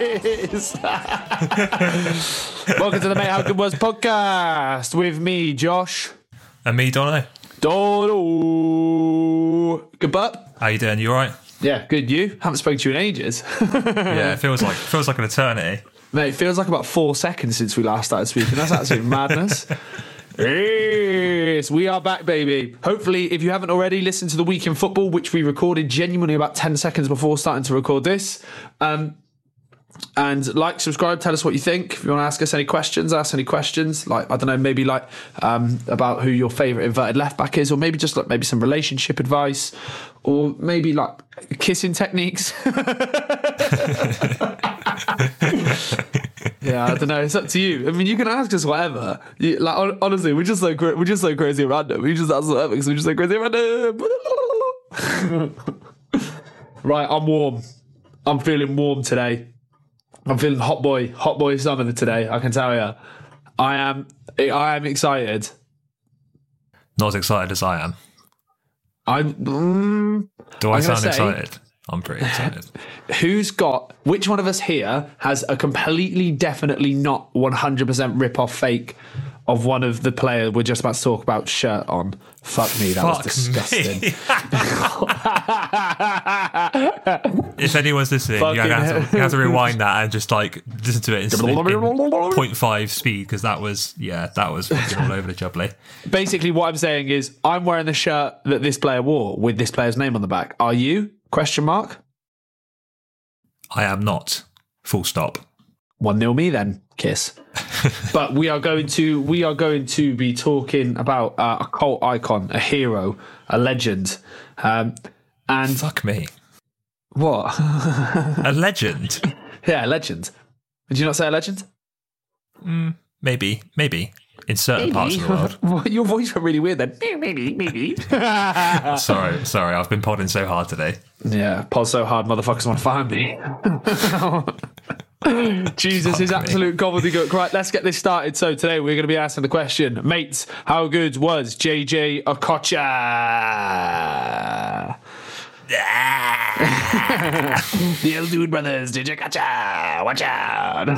is. Welcome to the Mate How Good Was podcast with me, Josh. And me, Dono. Dono. Good butt. How you doing? You alright? Yeah, good. You haven't spoken to you in ages, Yeah, it feels like feels like an eternity. mate. It feels like about four seconds since we last started speaking. That's absolute madness. Yes, we are back, baby. Hopefully, if you haven't already, listened to the week in football, which we recorded genuinely about ten seconds before starting to record this. Um, and like, subscribe, tell us what you think. If you want to ask us any questions, ask any questions. Like I don't know, maybe like um, about who your favorite inverted left back is, or maybe just like maybe some relationship advice, or maybe like kissing techniques. yeah, I don't know. It's up to you. I mean, you can ask us whatever. You, like honestly, we're just so we're just so crazy and random. We just ask whatever because we're just so crazy and random. right, I'm warm. I'm feeling warm today. I'm feeling hot boy, hot boy summer today. I can tell you, I am. I am excited. Not as excited as I am. I'm. Mm, Do I I'm sound say- excited? I'm pretty excited. who's got? Which one of us here has a completely, definitely not 100% rip off fake of one of the players we're just about to talk about shirt on? Fuck me, that was disgusting. if anyone's listening, you have, to, you have to rewind that and just like listen to it in, in 0.5 speed because that was yeah that was all over the jubbly. Basically, what I'm saying is, I'm wearing the shirt that this player wore with this player's name on the back. Are you? Question mark. I am not. Full stop. One nil me then, kiss. but we are going to we are going to be talking about uh, a cult icon, a hero, a legend, um, and Fuck me. what? A legend. yeah, a legend. Did you not say a legend? Maybe. Maybe. In certain parts of the world. What- Your voice went really weird then. Maybe, maybe. Sorry, sorry. I've been podding so hard today. yeah, pod so hard, motherfuckers want to find me. Jesus, Fuck me. absolute gobbledygook. Right, let's get this started. So today we're going to be asking the question, mates, how good was JJ Okocha? the El Dude Brothers, JJ Okocha, watch out!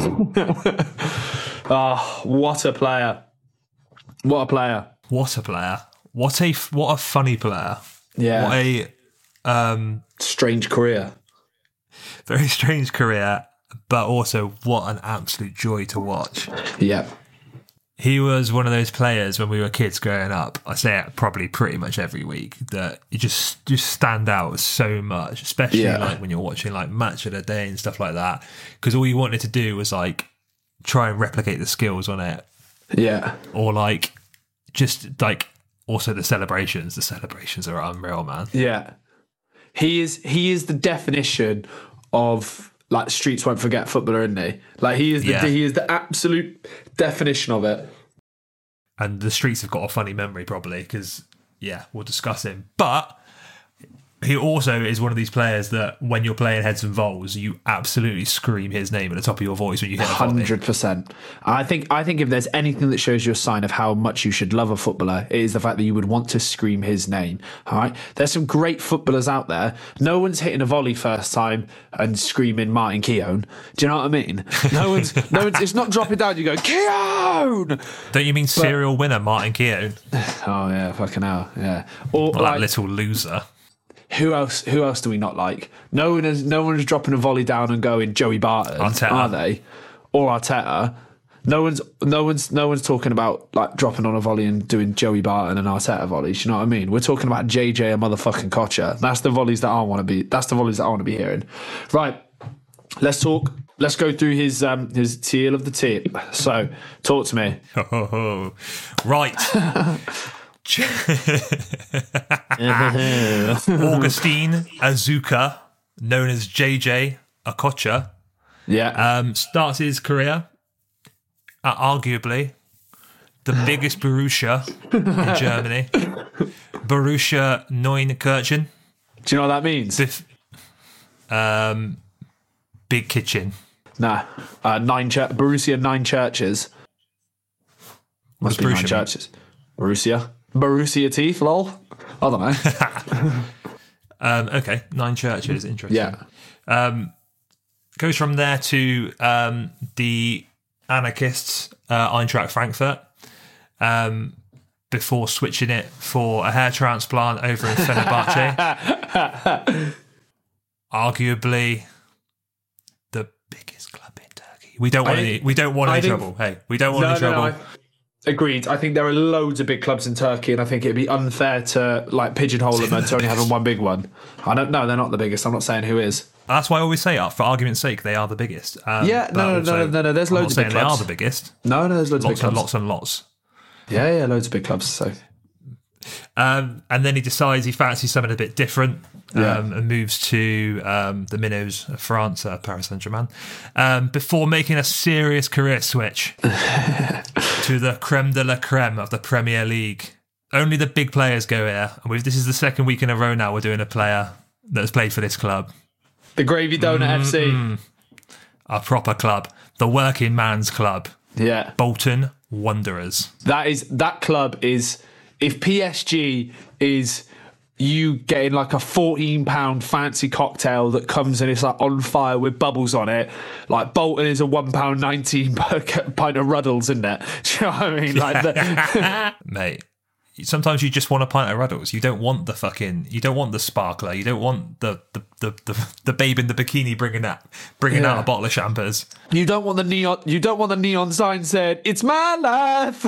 oh, what a player! What a player! What a player! What a what a funny player! Yeah, What a um, strange career. very strange career, but also what an absolute joy to watch. Yeah, He was one of those players when we were kids growing up. I say it probably pretty much every week that you just just stand out so much, especially Yeah. like when you're watching like match of the day and stuff like that. Because all you wanted to do was like try and replicate the skills on it, yeah. or like just like also the celebrations. The celebrations are unreal, man. Yeah. He is he is the definition of like streets won't forget footballer, isn't he? Like he is the Yeah. he is the absolute definition of it. and the streets have got a funny memory probably because yeah we'll discuss him but he also is one of these players that when you're playing heads and vols you absolutely scream his name at the top of your voice when you hit a. Hundred percent. I think I think if there's anything that shows you a sign of how much you should love a footballer, it is the fact that you would want to scream his name. All right. There's some great footballers out there. No one's hitting a volley first time and screaming Martin Keown. Do you know what I mean? No one's no one's it's not dropping down, you go, Keown don't you mean serial winner martin keown Oh yeah, fucking hell. Yeah. Or that like little loser who else who else do we not like? No one is no one's dropping a volley down and going Joey Barton, Arteta. are they? Or Arteta. No one's no one's no one's talking about like dropping on a volley and doing Joey Barton and Arteta volleys. You know what I mean? We're talking about JJ and motherfucking Kocha. That's the volleys that I want to be. That's the volleys that I want to be hearing. Right. Let's talk. Let's go through his um his teal of the tip. So talk to me. oh, right augustine azuka known as jj okocha Yeah. Um, starts his career at arguably the biggest Borussia in Germany, Borussia Neunkirchen. do you know what that means? Fifth, um, big kitchen. Nah. Uh, nine chur- Borussia nine churches. Must be Borussia nine mean? churches. Borussia. Borussia teeth, lol. I don't know. Um, okay, nine churches. Interesting. yeah. goes from there to um, the anarchists, uh, Eintracht Frankfurt, um, before switching it for a hair transplant over in Fenerbahce. Arguably the biggest club in Turkey. We don't want I- any. We don't want I any think- trouble. Hey, we don't want No, any no, trouble. no. I, agreed. I think there are loads of big clubs in Turkey, and I think it'd be unfair to like pigeonhole them into only having one big one. I don't know. They're not the biggest. I'm not saying who is. That's why I always say, uh, for argument's sake, they are the biggest. Um, Yeah, no, no, no, also, no, no, no, there's I'm loads not of big saying they are clubs. the biggest. No, no, there's loads Lots of big and clubs. lots and lots. Yeah, yeah, loads of big clubs. So Um, and then he decides he fancies something a bit different um, Yeah. and moves to um, the minnows of France, uh, Paris Saint Germain, um, before making a serious career switch to the creme de la creme of the Premier League. Only the big players go here. And we've, this is the second week in a row now we're doing a player that has played for this club, the Gravy Donut mm-hmm. FC. a proper club, the working man's club, Yeah, Bolton Wanderers. that is that club is if PSG is you getting like a 14 pound fancy cocktail that comes and it's like on fire with bubbles on it like bolton is a one pound 19 per pint of ruddles isn't it do you know what i mean like the, mate. Sometimes you just want a pint of Ruddles. You don't want the fucking. You don't want the sparkler. You don't want the the the, the, the babe in the bikini bringing that bringing out a bottle of champers. you don't want the neon you don't want the neon sign said it's my life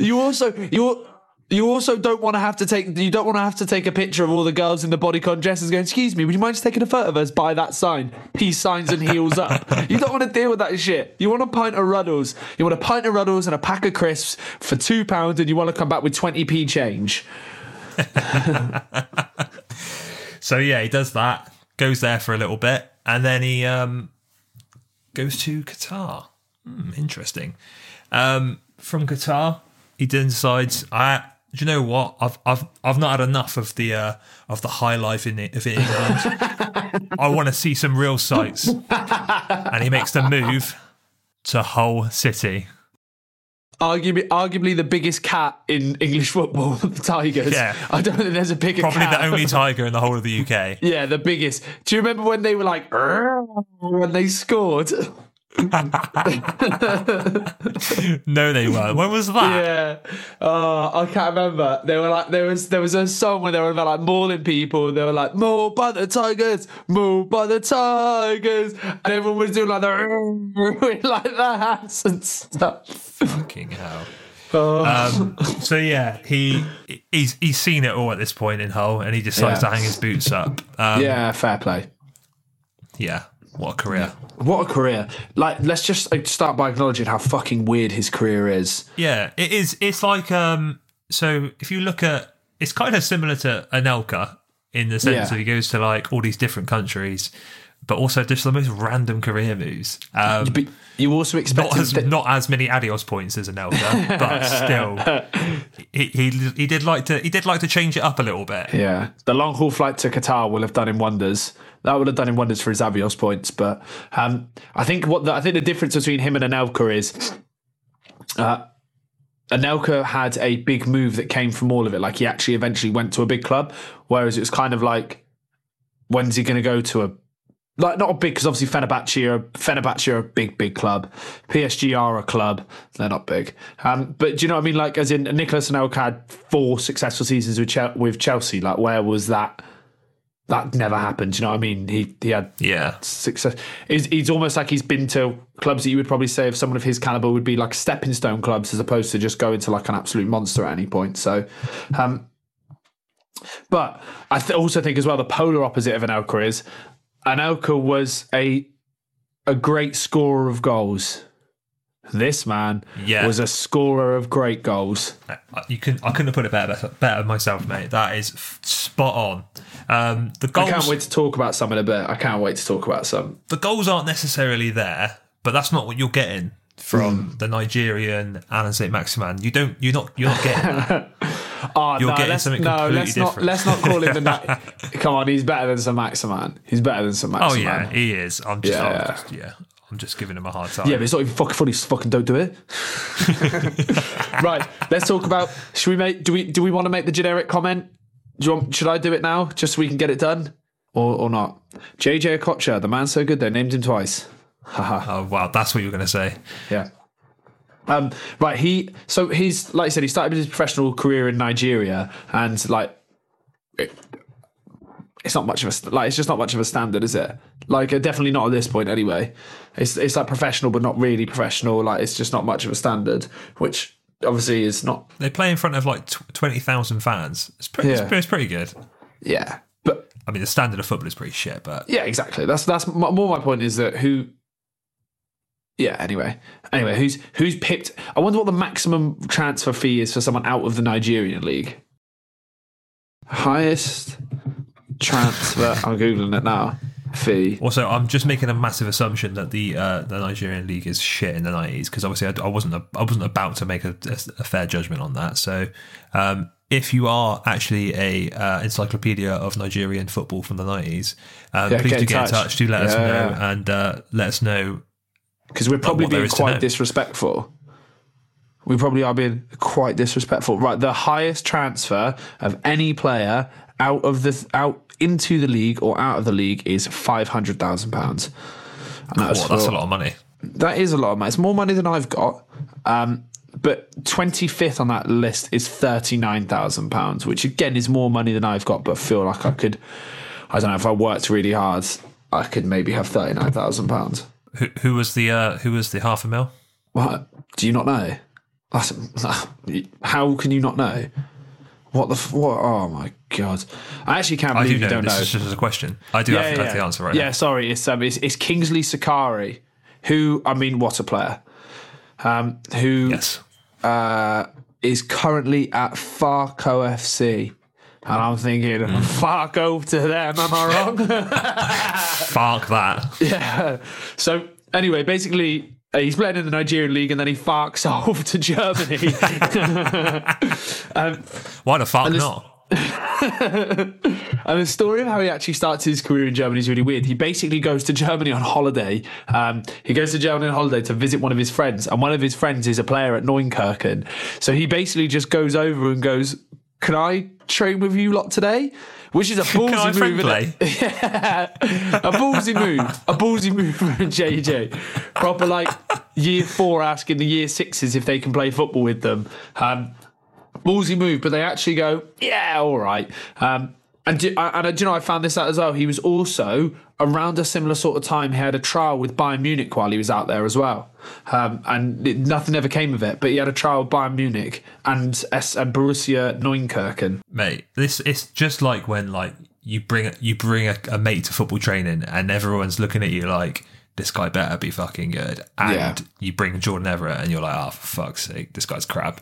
you also you you also don't want to have to take you don't want to have to take a picture of all the girls in the bodycon dresses going excuse me would you mind just taking a photo of us by that sign peace signs and heels up you don't want to deal with that shit you want a pint of ruddles you want a pint of ruddles and a pack of crisps for two pounds and you want to come back with 20p change So yeah, he does that. Goes there for a little bit, and then he um, goes to Qatar. Hmm, interesting. Um, from Qatar, he then decides, I. Do you know what? I've I've I've not had enough of the uh, of the high life in it, of England. I want to see some real sights, and he makes the move to Hull City. arguably arguably the biggest cat in english football the tigers Yeah. i don't think there's a bigger Probably cat. the only tiger in the whole of the UK. Yeah, the biggest. Do you remember when they were like when they scored? No, they weren't. When was that? Yeah. Oh, I can't remember. They were like there was there was a song where they were about like mauling people. They were like mauled by the tigers, mauled by the tigers, and everyone was doing like the like the hats and stuff. Fucking hell. Oh. Um, so yeah, he he's he's seen it all at this point in Hull, and he decides Yeah. to hang his boots up. Um, yeah, fair play. yeah, what a career. What a career! Like, let's just start by acknowledging how fucking weird his career is. Yeah, it is. It's like um. So if you look at, it's kind of similar to Anelka in the sense Yeah. that he goes to like all these different countries, but also just the most random career moves. Um, But you also expect not as not as many Avios points as Anelka, but still, he, he he did like to he did like to change it up a little bit. Yeah, the long haul flight to Qatar will have done him wonders. That would have done him wonders for his Avios points. But um, I think what the, I think the difference between him and Anelka is, uh, Anelka had a big move that came from all of it. Like he actually eventually went to a big club, whereas it was kind of like, when's he going to go to a like not a big because obviously Fenerbahce are Fenerbahce are a big big club. PSG are a club. They're not big. Um, but do you know what I mean? Like as in Nicolas Anelka had four successful seasons with with Chelsea. Like where was that? That never happened. You know what I mean? He he had Yeah, success. He's, he's almost like he's been to clubs that you would probably say if someone of his caliber would be like stepping stone clubs as opposed to just going to like an absolute monster at any point. So, um, but I th- also think as well the polar opposite of Anelka is Anelka was a a great scorer of goals. This man Yeah. was a scorer of great goals. I- you can I couldn't have put it better better myself, mate. That is f- spot on. Um, the I can't wait to talk about some in a bit. I can't wait to talk about some. the goals aren't necessarily there, but that's not what you're getting from the Nigerian Allan St. Maximin. You don't you're not you're not getting that. Oh, You're no, getting let's, something no, let's not let's not call him the. Na- Come on, he's better than Sir Maximan. He's better than Sir Maximan. Oh yeah, he is. I'm just, Yeah, yeah. just yeah. I'm just giving him a hard time. Yeah, but it's not even fucking funny. so Fucking don't do it. right, let's talk about. Should we make? Do we do we want to make the generic comment? Do you want, should I do it now, just so we can get it done? or, or not. JJ Okocha, the man so good they named him twice. Haha. Oh wow, that's what you were going to say. Yeah. Um, right, he so he's like I said, he started his professional career in Nigeria, and like it, it's not much of a like it's just not much of a standard, is it? Like uh, definitely not at this point anyway. It's it's like professional, but not really professional. Like it's just not much of a standard, which obviously is not. They play in front of like tw- twenty thousand fans. It's pretty. Yeah. It's, it's pretty good. Yeah, but I mean, the standard of football is pretty shit, but Yeah, exactly. That's that's more my point is that who. Yeah. Anyway, anyway, who's who's picked? I wonder what the maximum transfer fee is for someone out of the Nigerian league. Highest transfer. I'm googling it now. Fee. Also, I'm just making a massive assumption that the uh, the Nigerian league is shit in the 90s because obviously I, I wasn't a, I wasn't about to make a, a, a fair judgment on that. So, um, if you are actually a uh, encyclopedia of Nigerian football from the 90s, um, Yeah, please get do get in touch. touch. Do let us Yeah, know yeah. and uh, let us know. Because we're probably being quite disrespectful. We probably are being quite disrespectful. Right, the highest transfer of any player out of the out into the league or out of the league is five hundred thousand pounds. That's for- a lot of money. That is a lot of money. It's more money than I've got. Um, but 25th on that list is £39,000, which again is more money than I've got, but feel like I could, I don't know, if I worked really hard, I could maybe have £39,000. Who, who was the uh, who was the half a mil? What? Do you not know? That's, how can you not know? What the? f- What? Oh my god! I actually can't I believe do you know. don't This know. is just a question. I do have, have the answer right yeah, now. sorry, it's um, it's, it's Kingsley Sakari, who I mean, what a player, um, who Yes. uh, is currently at Farco FC. And I'm thinking, Hmm. Farco to them, am I wrong? Fuck that. yeah. So, anyway, basically, he's playing in the Nigerian league and then he farks off to Germany. Why the fuck not? And the story of how he actually starts his career in Germany is really weird. He basically goes to Germany on holiday. Um, he goes to Germany on holiday to visit one of his friends, and one of his friends is a player at Neunkirchen. So he basically just goes over and goes, "Can I train with you lot today?" Which is a ballsy move. play? it? a ballsy move. A ballsy move from JJ. Proper like year four asking the year sixes if they can play football with them. Um, ballsy move, but they actually go, yeah, all right. Um, and do, and uh, do you know, I found this out as well. He was also around a similar sort of time. He had a trial with Bayern Munich while he was out there as well, um, and it, nothing ever came of it. But he had a trial with Bayern Munich and, S, and Borussia Neunkirchen. mate. This it's just like when like you bring you bring a, a mate to football training and everyone's looking at you like this guy better be fucking good, and Yeah. you bring Jordan Everett and you're like, oh for fuck's sake, this guy's crap.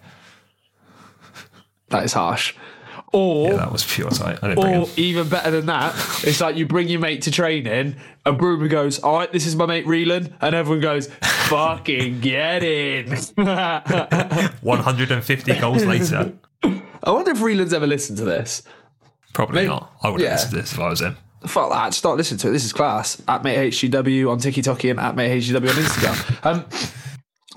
That is harsh. Or That was pure tight. I didn't bring Or even better than that, it's like you bring your mate to training, and Brumer goes, "All right, this is my mate Reelan," and everyone goes, "Fucking get in." 150 goals later. I wonder if Reelan's ever listened to this. Probably Maybe- not. I would yeah. have listened to this if I was him. Fuck that! Start listening to it. This is class. At mate HGW on TikTok and at mate HGW on Instagram. Um,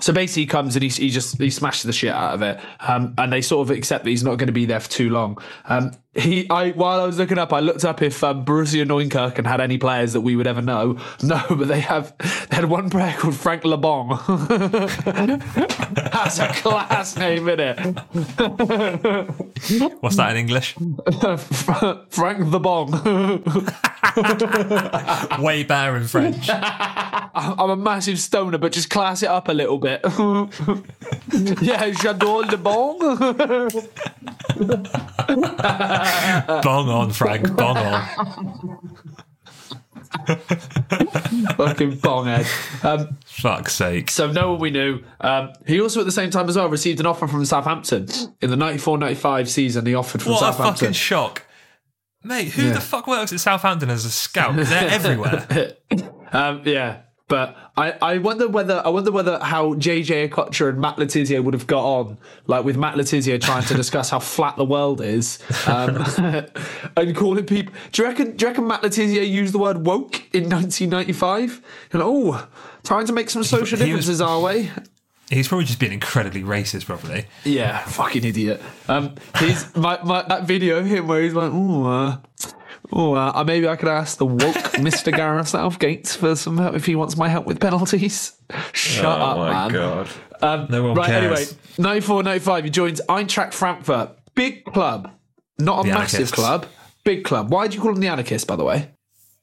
so basically, he comes and he, he just he smashes the shit out of it, um, and they sort of accept that he's not going to be there for too long. Um, he, I while I was looking up, I looked up if um, Borussia Neunkirchen had any players that we would ever know. No, but they have they had one player called Frank Lebon. That's a class name, isn't it? What's that in English? Frank the Bong. Way better in French. I'm a massive stoner, but just class it up a little bit. yeah, j'adore le bon. Bong on, Frank. Bong on. Fucking bong head. Um, Fuck's sake. so no one we knew. Um, he also at the same time as well received an offer from Southampton in the 94-95 season. He offered from What a Southampton. fucking shock. Mate, who the fuck works at Southampton as a scout? They're everywhere. Um, yeah, but I, I wonder whether I wonder whether how JJ Okocha and Matt Le Tissier would have got on, like with Matt Le Tissier trying to discuss how flat the world is, um, and calling people. Do you reckon? Do you reckon Matt Le Tissier used the word woke in 1995? And oh, trying to make some social he was- differences our way. He's probably just been incredibly racist, probably. Yeah, fucking idiot. Um, he's my, my that video of him where he's like, oh, uh, Oh, uh, maybe I could ask the woke Mr. Gareth Southgate for some help if he wants my help with penalties. Shut oh up, my man. god. Um, No one right, cares. anyway, 94 95, he joins Eintracht Frankfurt. Big club. Not a The massive anarchists. club. Big club. Why do you call them the anarchists, by the way?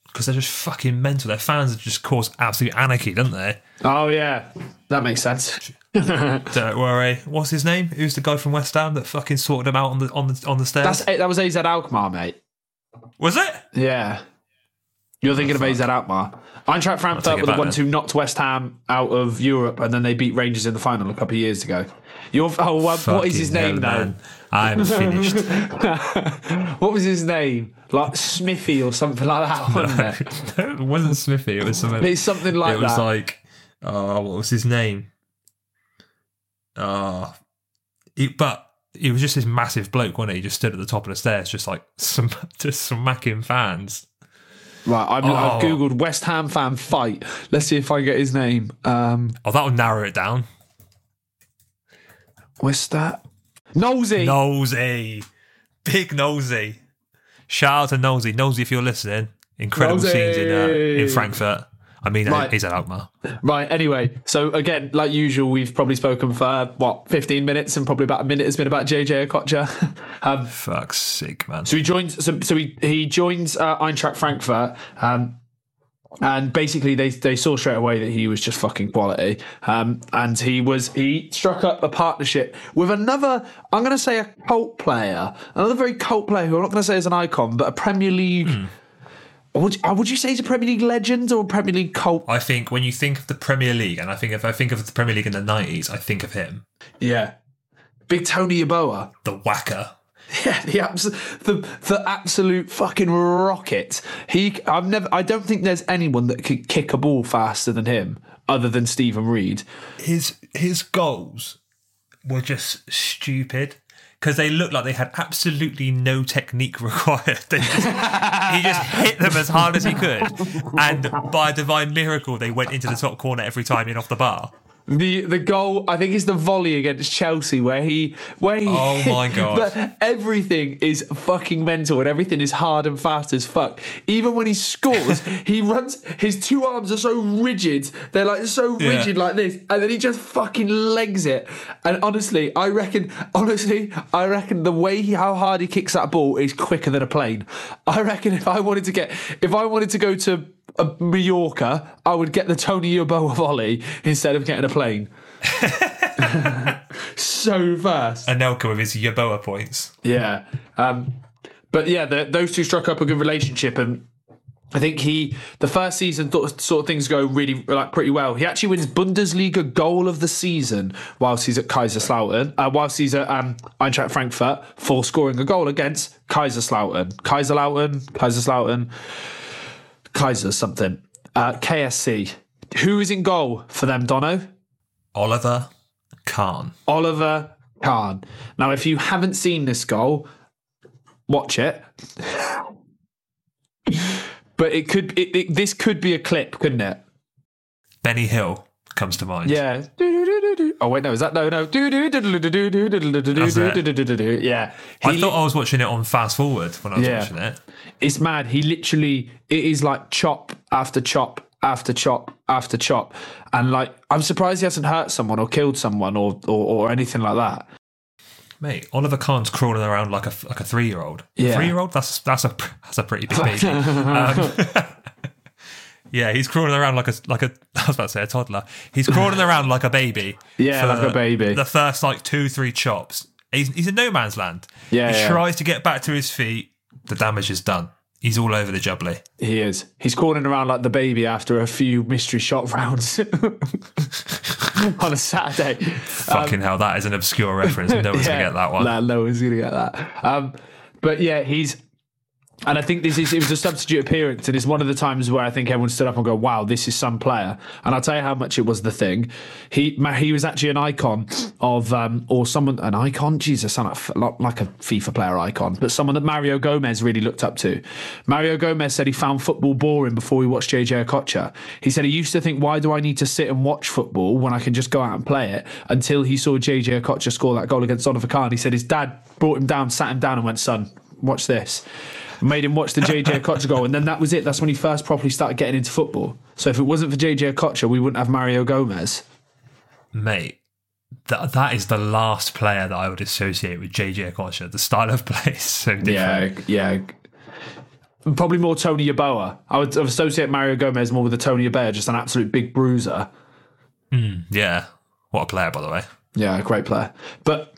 Because they're just fucking mental. Their fans just cause absolute anarchy, don't they? Oh, yeah. That makes sense. Don't worry. What's his name? Who's the guy from West Ham that fucking sorted him out on the on the on the stairs? That's That was AZ Alkmaar, mate. Was it? Yeah. You're thinking of AZ Alkmaar. Eintracht Frankfurt were the ones who knocked West Ham out of Europe and then they beat Rangers in the final a couple of years ago. You're, oh, well, what is his name, hell. I'm finished. What was his name? Like Smithy or something like that, wasn't it? it wasn't Smithy. It was something. It's something like that. it was like, oh, what was his name? Oh, he, but he was just this massive bloke, wasn't he? He just stood at the top of the stairs, just like some, just smacking fans. right, I've, Oh. I've googled West Ham fan fight. Let's see if I get his name. Um, Oh, that'll narrow it down. what's that? Nosy. Nosy, big nosy. Shout out to Nosy, Nosy, if you're listening. Incredible scenes in uh, in Frankfurt. I mean, Right. he's at Alkmaar. Right. Anyway, so again, like usual, we've probably spoken for what 15 minutes, and probably about a minute has been about JJ Okocha. um, Fuck's sake, man. so he joins. So, so he he joins uh, Eintracht Frankfurt. Um, and basically, they they saw straight away that he was just fucking quality. Um, and he was he struck up a partnership with another. I'm going to say a cult player, another very cult player who I'm not going to say is an icon, but a Premier League. Would, uh, would you say he's a Premier League legend or a Premier League cult? I think when you think of the Premier League, and I think if I think of the Premier League in the nineties, I think of him, Yeah, big Tony Yeboah. the whacker. Yeah, the abs- the the absolute fucking rocket. He, I've never, I don't think there's anyone that could kick a ball faster than him, other than Stephen Reed. His his goals were just stupid because they looked like they had absolutely no technique required. Just, he just hit them as hard as he could, and by a divine miracle, they went into the top corner every time in off the bar. The the goal, I think, is the volley against Chelsea where he where he. Oh my God. But everything is fucking mental and everything is hard and fast as fuck. Even when he scores, he runs. His two arms are so rigid; they're like so Yeah. rigid like this, and then he just fucking legs it. And honestly, I reckon, honestly, I reckon the way he, how hard he kicks that ball is quicker than a plane. I reckon if I wanted to get, if I wanted to go to. A Mallorca, I would get the Tony Yeboah volley instead of getting a plane. so fast. Anelka with his Yaboa points. Yeah. Um, but yeah, the, those two struck up a good relationship, and I think he the first season thought sort of things go really like pretty well. He actually wins Bundesliga goal of the season whilst he's at Kaiserslautern, uh, whilst he's at um, Eintracht Frankfurt for scoring a goal against Kaiserslautern, Kaiserslautern, Kaiserslautern, Kaiser something, uh, KSC. Who is in goal for them, Dono? Oliver Kahn. Oliver Kahn. Now, if you haven't seen this goal, watch it. but it could, it, it, this could be a clip, couldn't it? Benny Hill comes to mind. Yeah. Oh wait, no, is that no, no? Yeah, I thought I was watching it on fast forward when I was watching it. it's mad. He literally, it is like chop after chop after chop after chop, and like I'm surprised he hasn't hurt someone or killed someone or or, or anything like that. Mate, Oliver Kahn's crawling around like a like a three year old. Yeah. three year old. That's that's a that's a pretty big baby. um, yeah, he's crawling around like a like a. I was about to say a toddler. He's crawling around like a baby. Yeah, like a baby. The first like two three chops. He's he's in no man's land. Yeah, he yeah. tries to get back to his feet. The damage is done. He's all over the jubbly. He is. He's crawling around like the baby after a few mystery shot rounds on a Saturday. Fucking hell, that is an obscure reference. No one's gonna get that one. Nah, no one's gonna get that. Um, but yeah, he's. And I think this is it was a substitute appearance, and it's one of the times where I think everyone stood up and go, "Wow, this is some player." And I'll tell you how much it was the thing. He he was actually an icon of, um, or someone an icon. Jesus, I sound like, a FIFA player icon, but someone that Mario Gomez really looked up to. Mario Gomez said he found football boring before he watched JJ Okocha. He said he used to think, "Why do I need to sit and watch football when I can just go out and play it?" Until he saw JJ Okocha score that goal against Oliver Kahn. He said his dad brought him down, sat him down, and went, "Son, watch this." Made him watch the JJ Okocha goal, and then that was it. That's when he first properly started getting into football. So if it wasn't for JJ Okocha, we wouldn't have Mario Gomez. Mate, that that is the last player that I would associate with JJ Okocha. The style of play is so different. Yeah, yeah. Probably more Tony Yeboah. I would associate Mario Gomez more with the Tony Yeboah, just an absolute big bruiser. Hmm, yeah. What a player, by the way. Yeah, great player. But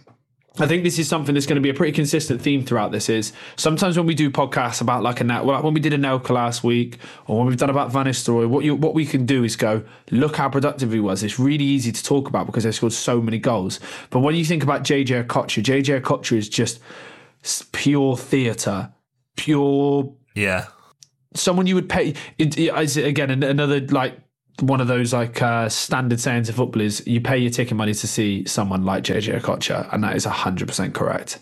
I think this is something that's going to be a pretty consistent theme throughout this. Is sometimes when we do podcasts about like a well, like when we did Anelka last week, or when we've done about Van Nistelrooy, what you what we can do is go look how productive he was. It's really easy to talk about because they scored so many goals. But when you think about JJ Okocha, JJ Okocha is just pure theatre, pure Yeah. someone you would pay. It, it again another like one of those like uh, standard sayings of football is you pay your ticket money to see someone like JJ Okocha, and that is hundred percent correct.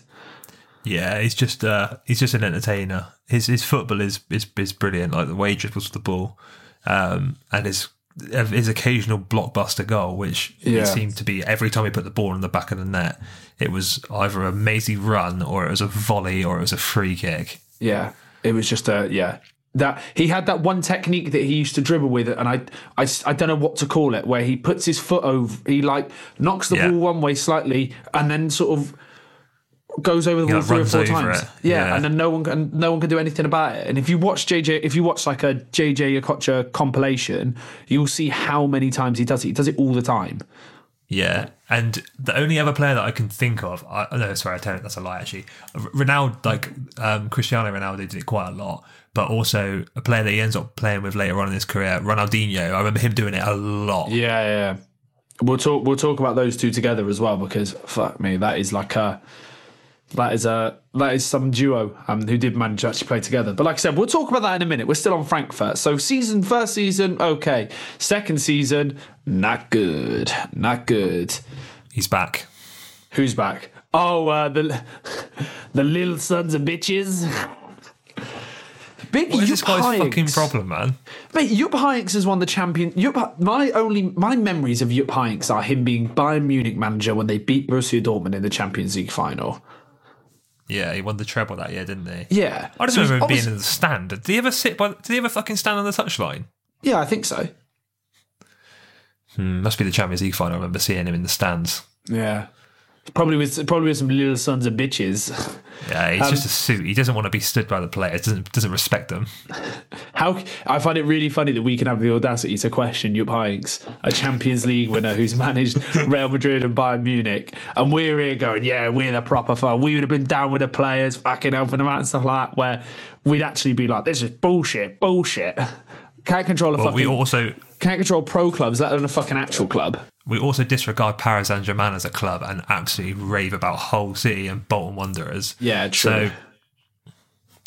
Yeah, he's just uh, he's just an entertainer. His his football is is, is brilliant. Like the way he dribbles the ball, um, and his his occasional blockbuster goal, which Yeah. it seemed to be every time he put the ball in the back of the net, it was either a mazy run or it was a volley or it was a free kick. Yeah, it was just a yeah. That he had that one technique that he used to dribble with, and I, I, I don't know what to call it, where he puts his foot over, he like knocks the Yeah. ball one way slightly, and then sort of goes over the ball three or four times. Yeah, Yeah. and then no one can, no one can do anything about it. And if you watch JJ, if you watch like a JJ Okocha compilation, you'll see how many times he does it. He does it all the time. Yeah, and the only other player that I can think of, I, no, sorry, I tell you that's a lie. Actually, Ronaldo, like um, Cristiano Ronaldo, did it quite a lot, but also a player that he ends up playing with later on in his career, Ronaldinho. I remember him doing it a lot. Yeah, yeah. We'll talk. We'll talk about those two together as well because fuck me, that is like a that is a that is some duo um, who did manage to actually play together. But like I said, we'll talk about that in a minute. We're still on Frankfurt. So season first season, okay. Second season, not good, not good. He's back. Who's back? Oh, uh, the the little sons of bitches. Big What is this guy's Heynckes. fucking problem, man? Mate, Jupp Heynckes has won the champion. Jupp, my only my memories of Jupp Heynckes are him being Bayern Munich manager when they beat Borussia Dortmund in the Champions League final. Yeah, he won the treble that year, didn't he? Yeah, I just So remember him being in the stand. Did he ever sit by? Did he ever fucking stand on the touchline? Yeah, I think so. Hmm, must be the Champions League final. I remember seeing him in the stands. Yeah, probably with probably with some little sons of bitches. Yeah, Um, he's just a suit. He doesn't want to be stood by the players. Doesn't doesn't respect them. How I find it really funny that we can have the audacity to question Jupp Heynckes, a Champions League winner who's managed Real Madrid and Bayern Munich, and we're here going, yeah, we're the proper fun. We would have been down with the players, fucking helping them out and stuff like that. Where we'd actually be like, this is bullshit, bullshit. Can't control a But we fucking, also can't control pro clubs, let alone a fucking actual club. We also disregard Paris Saint Germain as a club and absolutely rave about Hull City and Bolton Wanderers. Yeah, true. So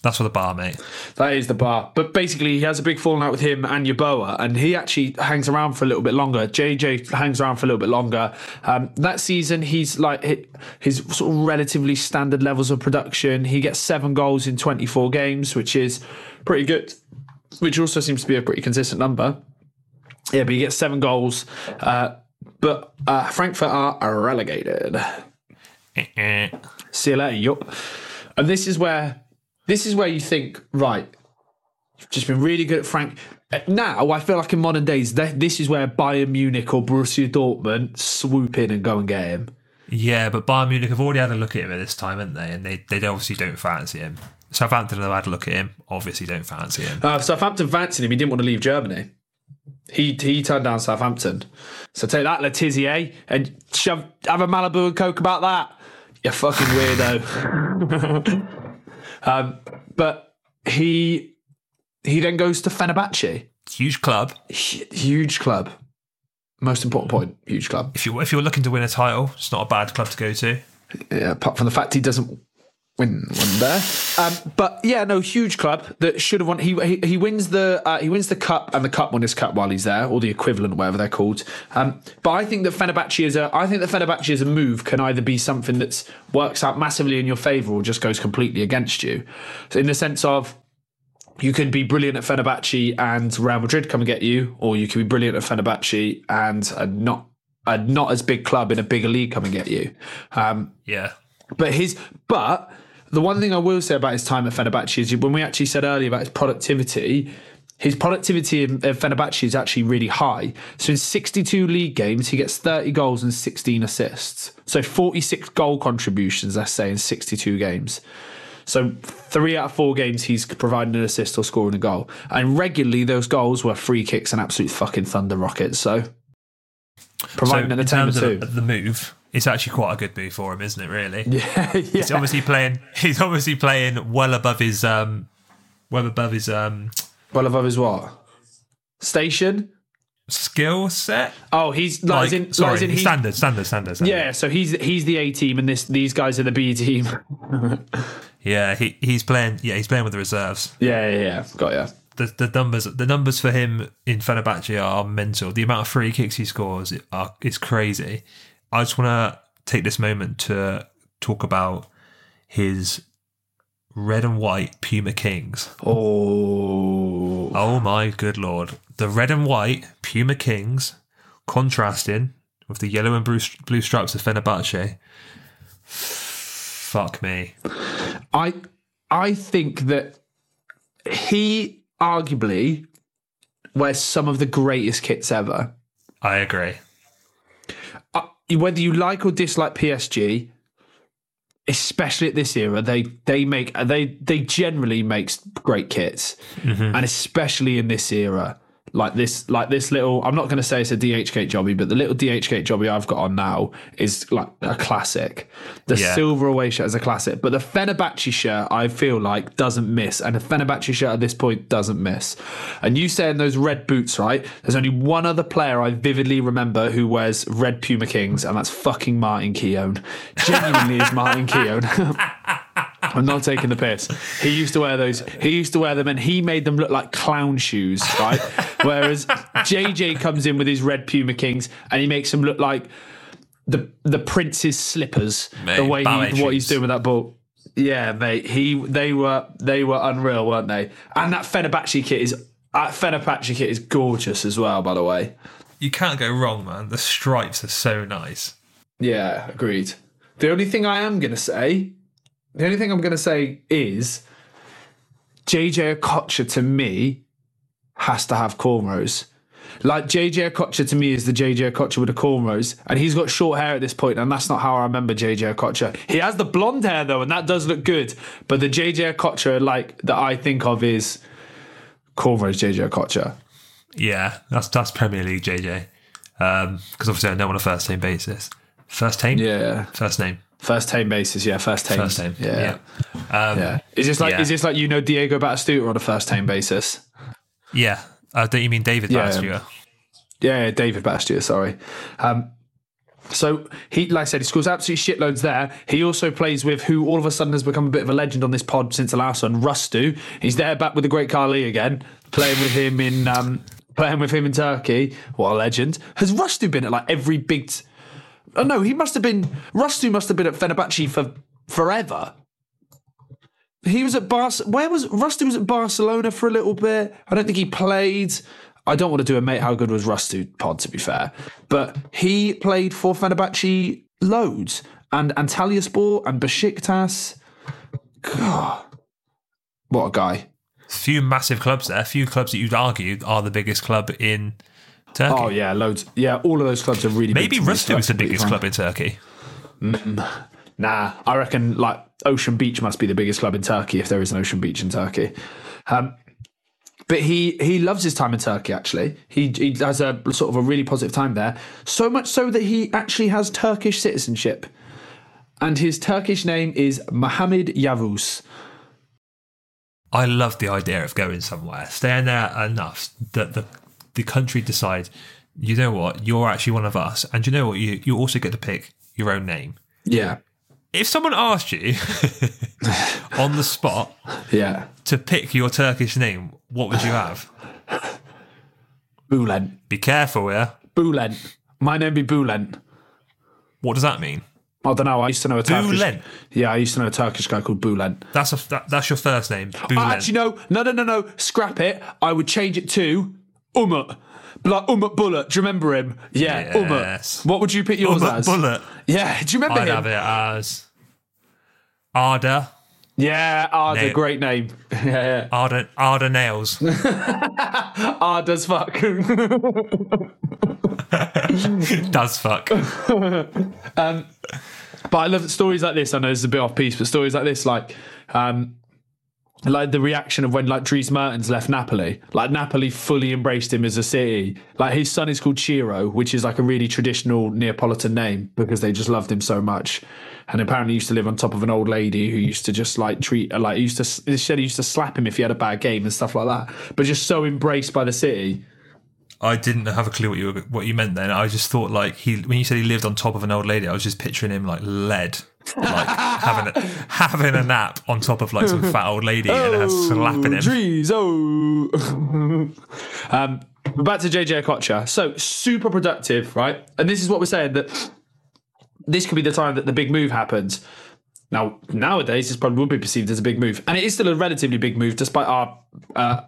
that's for the bar, mate. That is the bar. But basically, he has a big falling out with him and Yeboah, and he actually hangs around for a little bit longer. JJ hangs around for a little bit longer. Um, that season, he's like his sort of relatively standard levels of production. He gets seven goals in 24 games, which is pretty good, which also seems to be a pretty consistent number. Yeah, but he gets seven goals. Uh, but uh, Frankfurt are relegated. See you later, yup. And this is where this is where you think, right, you've just been really good at Frank. Uh, Now I feel like in modern days, this is where Bayern Munich or Borussia Dortmund swoop in and go and get him. Yeah, but Bayern Munich have already had a look at him at this time, haven't they? And they, they obviously don't fancy him. Southampton have had a look at him. Obviously, don't fancy him. Uh, Southampton fancied him. He didn't want to leave Germany. He he turned down Southampton. So take that, Le Tissier, and shove have a Malibu and Coke about that. You fucking weirdo. um, but he he then goes to Fenerbahce. Huge club. Hu- huge club. Most important point, huge club. If you if you're looking to win a title, it's not a bad club to go to. Yeah, apart from the fact he doesn't win one there. Um, but yeah, no, huge club that should have won. He he, he wins the uh, he wins the cup and the cup winners cup while he's there, or the equivalent, whatever they're called. Um, but I think that Fenerbahce is a I think that Fenerbahce as a move can either be something that works out massively in your favour or just goes completely against you. So in the sense of you can be brilliant at Fenerbahce and Real Madrid come and get you, or you can be brilliant at Fenerbahce and a not a not as big club in a bigger league come and get you. Um, Yeah. but his but the one thing I will say about his time at Fenerbahce is when we actually said earlier about his productivity, his productivity at Fenerbahce is actually really high. So in 62 league games, he gets 30 goals and 16 assists. So 46 goal contributions, let's say, in 62 games. So three out of four games, he's providing an assist or scoring a goal. And regularly, those goals were free kicks and absolute fucking thunder rockets. So providing so an in terms too. of the move, it's actually quite a good move for him, isn't it? Really? Yeah, yeah. He's obviously playing. He's obviously playing well above his um, well above his um Well above his what? Station? skill set. Oh, he's like, Like, in, sorry, like in he's, standard, standard, standard, standard. Yeah, so he's he's the A team and this these guys are the B team. yeah. He he's playing. Yeah, he's playing with the reserves. yeah, yeah, yeah. Got ya. The, the numbers the numbers for him in Fenerbahce are mental. The amount of free kicks he scores are is crazy. I just want to take this moment to talk about his red and white Puma Kings. Oh, Oh my good lord. The red and white Puma Kings contrasting with the yellow and blue, blue stripes of Fenerbahce. Fuck me. I I think that he arguably wears some of the greatest kits ever. I agree. Uh, whether you like or dislike PSG, especially at this era, they they make they they generally make great kits, and especially in this era, like this like this little. I'm not going to say it's a DHgate jobby, but the little DHgate jobby I've got on now is like a classic. The Yeah. silver away shirt is a classic, but the Fenerbahce shirt I feel like doesn't miss, and the Fenerbahce shirt at this point doesn't miss. And you saying those red boots, right? There's only one other player I vividly remember who wears red Puma Kings, and that's fucking Martin Keown. Genuinely is Martin Keown. I'm not taking the piss. He used to wear those. He used to wear them, and he made them look like clown shoes, right? Whereas JJ comes in with his red Puma Kings, and he makes them look like the the prince's slippers. Mate, the way he, what he's doing with that ball. Yeah, mate. He they were they were unreal, weren't they? And that Fenerbahce kit is that Fenerbahce kit is gorgeous as well. By the way. You can't go wrong, man. The stripes are so nice. Yeah, agreed. The only thing I am going to say, the only thing I'm going to say is JJ Okocha to me has to have cornrows. Like JJ Okocha to me is the JJ Okocha with the cornrows, and he's got short hair at this point, and that's not how I remember JJ Okocha. He has the blonde hair though, and that does look good. But the JJ Okocha like that I think of is cornrows JJ Okocha. Yeah, that's that's Premier League JJ. Because um, obviously I know on a first name basis. First name? Yeah, First name. First team basis. Yeah, first team. First. Yeah. Yeah. Um, Yeah. Is this like Yeah. is this like you know Diego Batistuta on a first team basis? Yeah. Uh, don't you mean David Yeah. Yeah, David Bastier, sorry. Um, so he, like I said, he scores absolute shitloads there. He also plays with who all of a sudden has become a bit of a legend on this pod since the last one, Rustu. He's there back with the great Carly again, playing with him in um, playing with him in Turkey. What a legend! Has Rustu been at like every big? T- oh no, he must have been. Rustu must have been at Fenerbahce for forever. He was at Bar. Where was Rusty? Was at Barcelona for a little bit. I don't think he played. I don't want to do a mate. How good was Rustu pod? To be fair, but he played for Fenerbahce loads and Antalyaspor and Besiktas. God, what a guy! Few massive clubs there. Few clubs that you'd argue are the biggest club in Turkey. Oh yeah, loads. Yeah, all of those clubs are really Maybe Rustu is the biggest fine. club in Turkey. Nah, I reckon like Ocean Beach must be the biggest club in Turkey if there is an Ocean Beach in Turkey. Um, but he he loves his time in Turkey. Actually, he he has a sort of a really positive time there. So much so that he actually has Turkish citizenship, and his Turkish name is Mohammed Yavuz. I love the idea of going somewhere, staying there enough that the the country decide, you know what, you're actually one of us, and you know what, you you also get to pick your own name. Yeah, If someone asked you on the spot yeah. to pick your Turkish name, what would you have? Bulent, Be careful, yeah. Bulent. My name be Bulent. What does that mean? I don't know. I used to know a Turkish. Bulent. Yeah, I used to know a Turkish guy called Bulent. That's a that, that's your first name. Ah, oh, Bülent. actually, no, no, no, no, no. Scrap it. I would change it to Umut. Like Umut Bulut. Do you remember him? Yeah, Yes. Umut. What would you pick yours Bullet, as? Bullet. Yeah. Do you remember I'd him? have it as Arda. Yeah, Ard's a No. great name. yeah, yeah. Arda, Arda Nails. Ard as fuck. Does fuck. um, But I love stories like this. I know this is a bit off piece, but stories like this, like, um, like the reaction of when like Dries Mertens left Napoli. Like Napoli fully embraced him as a city. Like his son is called Ciro, which is like a really traditional Neapolitan name because they just loved him so much. And apparently used to live on top of an old lady who used to just like treat like used to he said he used to slap him if he had a bad game and stuff like that. But just so embraced by the city. I didn't have a clue what you were, what you meant then. I just thought like he when you said he lived on top of an old lady, I was just picturing him like lead, like having a, having a nap on top of like some fat old lady and her slapping him. Dries, oh. um, but back to JJ Okocha. So super productive, right? And this is what we're saying that this could be the time that the big move happens. Now, nowadays, this probably would be perceived as a big move, and it is still a relatively big move, despite our uh,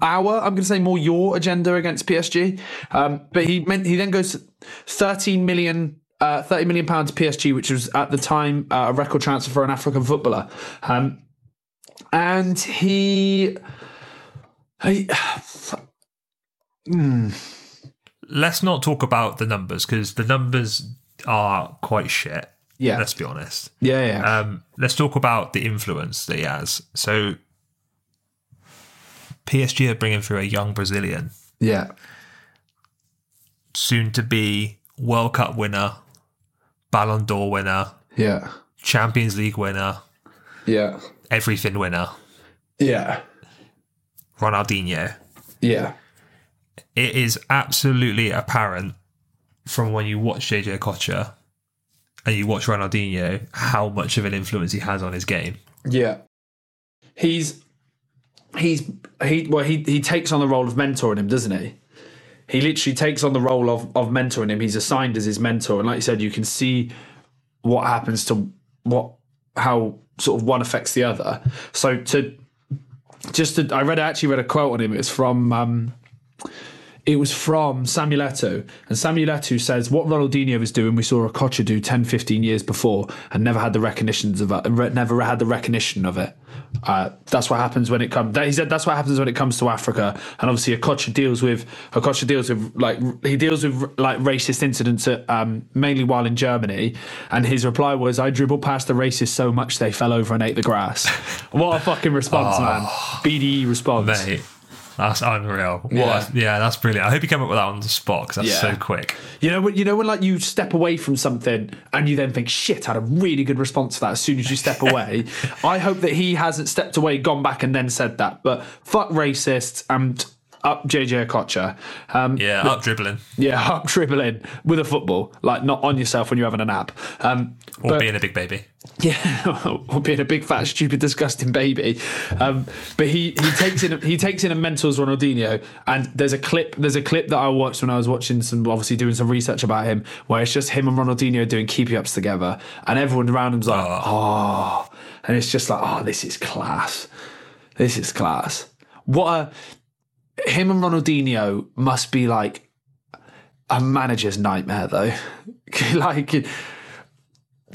our I'm going to say more your agenda against PSG. Um, but he meant he then goes 13 million. Uh, 30 million pounds PSG, which was at the time uh, a record transfer for an African footballer. Um, and he, he Let's not talk about the numbers because the numbers are quite shit. yeah, Let's be honest. yeah, yeah, Um, let's talk about the influence that he has. So, PSG are bringing through a young Brazilian, yeah, soon to be World Cup winner, Ballon d'Or winner, yeah, Champions League winner, yeah, everything winner, yeah, Ronaldinho. yeah, It is absolutely apparent from when you watch JJ Okocha and you watch Ronaldinho how much of an influence he has on his game. yeah. He's he's he well he he takes on the role of mentoring him, doesn't he? He literally takes on the role of of mentoring him. He's assigned as his mentor, and like you said, you can see what happens to what how sort of one affects the other. So to just to, I read I actually read a quote on him. It was from um, it was from Samuel Eto'o. And Samuel Eto'o says, What Ronaldinho was doing, we saw Okocha do 10, 15 years before and never had the recognitions of it, never had the recognition of it. Uh, that's what happens when it comes. He said that's what happens when it comes to Africa. And obviously, Okocha deals with Okocha deals with like he deals with like racist incidents at, um, mainly while in Germany. And his reply was, "I dribbled past the racists so much they fell over and ate the grass." what a fucking response, man! BDE response. Mate, that's unreal. What Yeah. yeah, that's brilliant. I hope you came up with that on the spot because that's Yeah. so quick. You know, you know when like you step away from something and you then think, "Shit, I had a really good response to that." As soon as you step away, I hope that he hasn't stepped away, gone back, and then said that. But fuck racists and up JJ Okocha. Um, Yeah, up dribbling yeah, up dribbling with a football, like not on yourself when you're having a nap. Um, or but- being a big baby. yeah, or being a big fat stupid disgusting baby. Um, but he he takes in he takes in and mentors Ronaldinho. And there's a clip there's a clip that I watched when I was watching some obviously doing some research about him, where it's just him and Ronaldinho doing keepy ups together, and everyone around him's like, oh, and it's just like, oh, this is class, this is class. What a him and Ronaldinho must be like a manager's nightmare though, like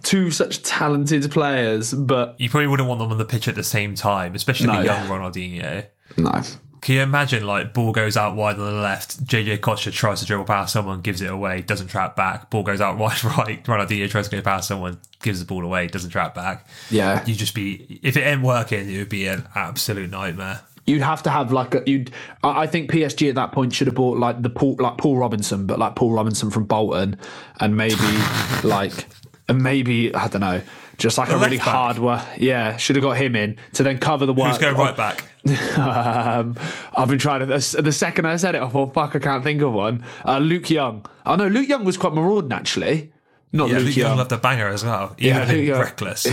two such talented players, but You probably wouldn't want them on the pitch at the same time, especially No. the young Ronaldinho. no. Can you imagine, like, ball goes out wide on the left, JJ Kocha tries to dribble past someone, gives it away, doesn't trap back. Ball goes out wide right, Ronaldinho tries to go past someone, gives the ball away, doesn't trap back. Yeah. You just be, if it ain't working, it would be an absolute nightmare. You'd have to have like a you'd. I I think PSG at that point should have bought like the Paul like Paul Robinson, but like Paul Robinson from Bolton, and maybe like and maybe I don't know, just like a really back. hard one. Yeah, should have got him in to then cover the work. Who's going right back? um, I've been trying to. The the second I said it, I thought, fuck, I can't think of one. Uh, Luke Young. Oh no, Luke Young was quite marauding actually. Not Yeah, Luke, Luke Young Young. loved a banger as well. He Yeah, Luke Young. reckless.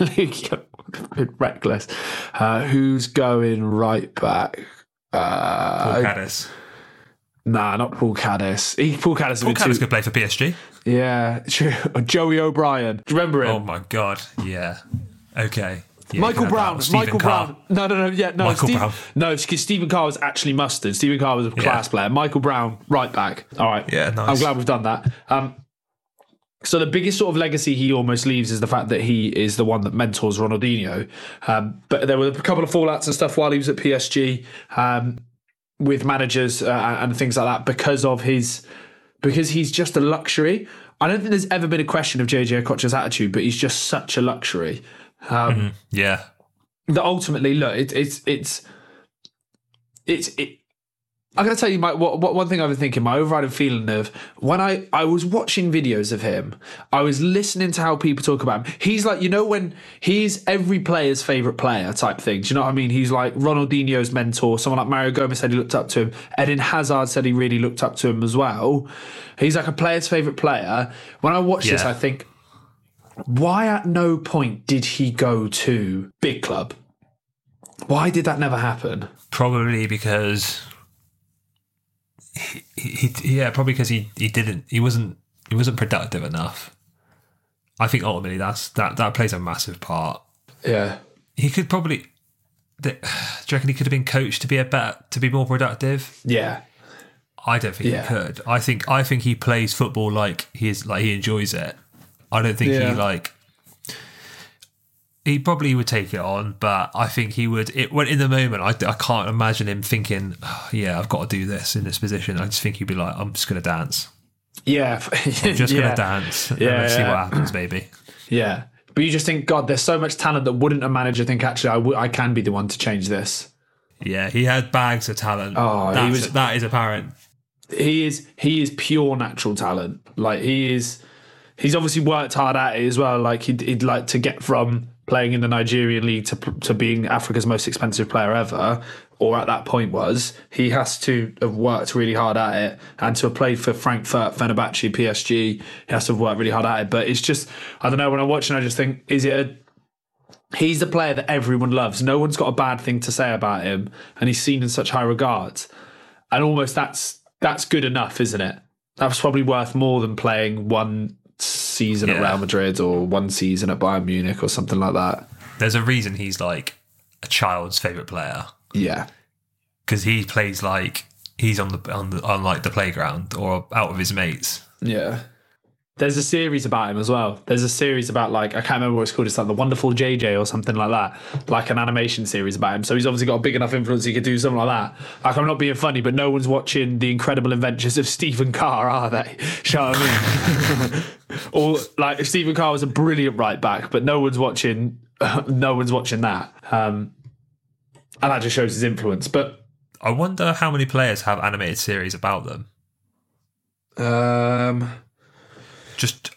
Luke Young, bit reckless. Uh, who's going right back? Uh, Paul Caddis. Nah, not Paul Caddis. He, Paul Caddis Paul Caddis too. could play for PSG. Yeah, true. Joey O'Brien. Do you remember him? Oh my god, yeah. Okay. Yeah, Michael Brown. Michael Carr. Brown. No, no, no. Yeah, no. Michael Steve- Brown. No, because Stephen Carr was actually mustard. Stephen Carr was a class player. Michael Brown, right back. All right. Yeah, nice. I'm glad we've done that. Um, So the biggest sort of legacy he almost leaves is the fact that he is the one that mentors Ronaldinho. Um, but there were a couple of fallouts and stuff while he was at PSG um, with managers uh, and things like that because of his because he's just a luxury. I don't think there's ever been a question of JJ Okocha's attitude, but he's just such a luxury. Um, Yeah. that ultimately, look, it, it's it's it's it. I'm going to tell you my what, what one thing I've been thinking. My overriding feeling of when I I was watching videos of him, I was listening to how people talk about him. He's like you know when he's every player's favorite player type thing. Do you know what I mean? He's like Ronaldinho's mentor. Someone like Mario Gomez said he looked up to him. Eden Hazard said he really looked up to him as well. He's like a player's favorite player. When I watch this, I think why at no point did he go to big club? Why did that never happen? Probably because he, he, yeah, probably because he, he didn't he wasn't he wasn't productive enough. I think ultimately that's that that plays a massive part. Yeah. He could probably do you reckon he could have been coached to be a better to be more productive? Yeah. I don't think Yeah. he could. I think I think he plays football like he is like he enjoys it. I don't think Yeah. he like he probably would take it on, but I think he would. It when in the moment, I, I can't imagine him thinking, "Oh, "Yeah, I've got to do this in this position." I just think he'd be like, "I'm just going to dance. Yeah. I'm just yeah. going to dance. and Yeah, see yeah. what happens, maybe. Yeah. But you just think, God, there's so much talent that wouldn't a manager think, actually, I, w- I can be the one to change this. Yeah, he had bags of talent. Oh, he That's- was- that is apparent. He is he is pure natural talent. Like he is he's obviously worked hard at it as well. Like he'd, he'd like to get from playing in the Nigerian league to to being Africa's most expensive player ever, or at that point was he has to have worked really hard at it and to have played for Frankfurt, Fenerbahce, PSG. He has to have worked really hard at it. But it's just I don't know when I'm watching, I just think is it a He's the player that everyone loves. No one's got a bad thing to say about him, and he's seen in such high regards. And almost that's that's good enough, isn't it? That's probably worth more than playing one season at Real Madrid or one season at Bayern Munich or something like that. There's a reason he's like a child's favorite player. Yeah, because he plays like he's on the on the on like the playground or out with his mates. yeah. There's a series about him as well. There's a series about like I can't remember what it's called. It's like the Wonderful JJ or something like that, like an animation series about him. So he's obviously got a big enough influence he could do something like that. Like I'm not being funny, but no one's watching the Incredible Adventures of Stephen Carr, are they? What I mean? or like Stephen Carr was a brilliant right back, but no one's watching. no one's watching that, um, and that just shows his influence. But I wonder how many players have animated series about them. um, Just,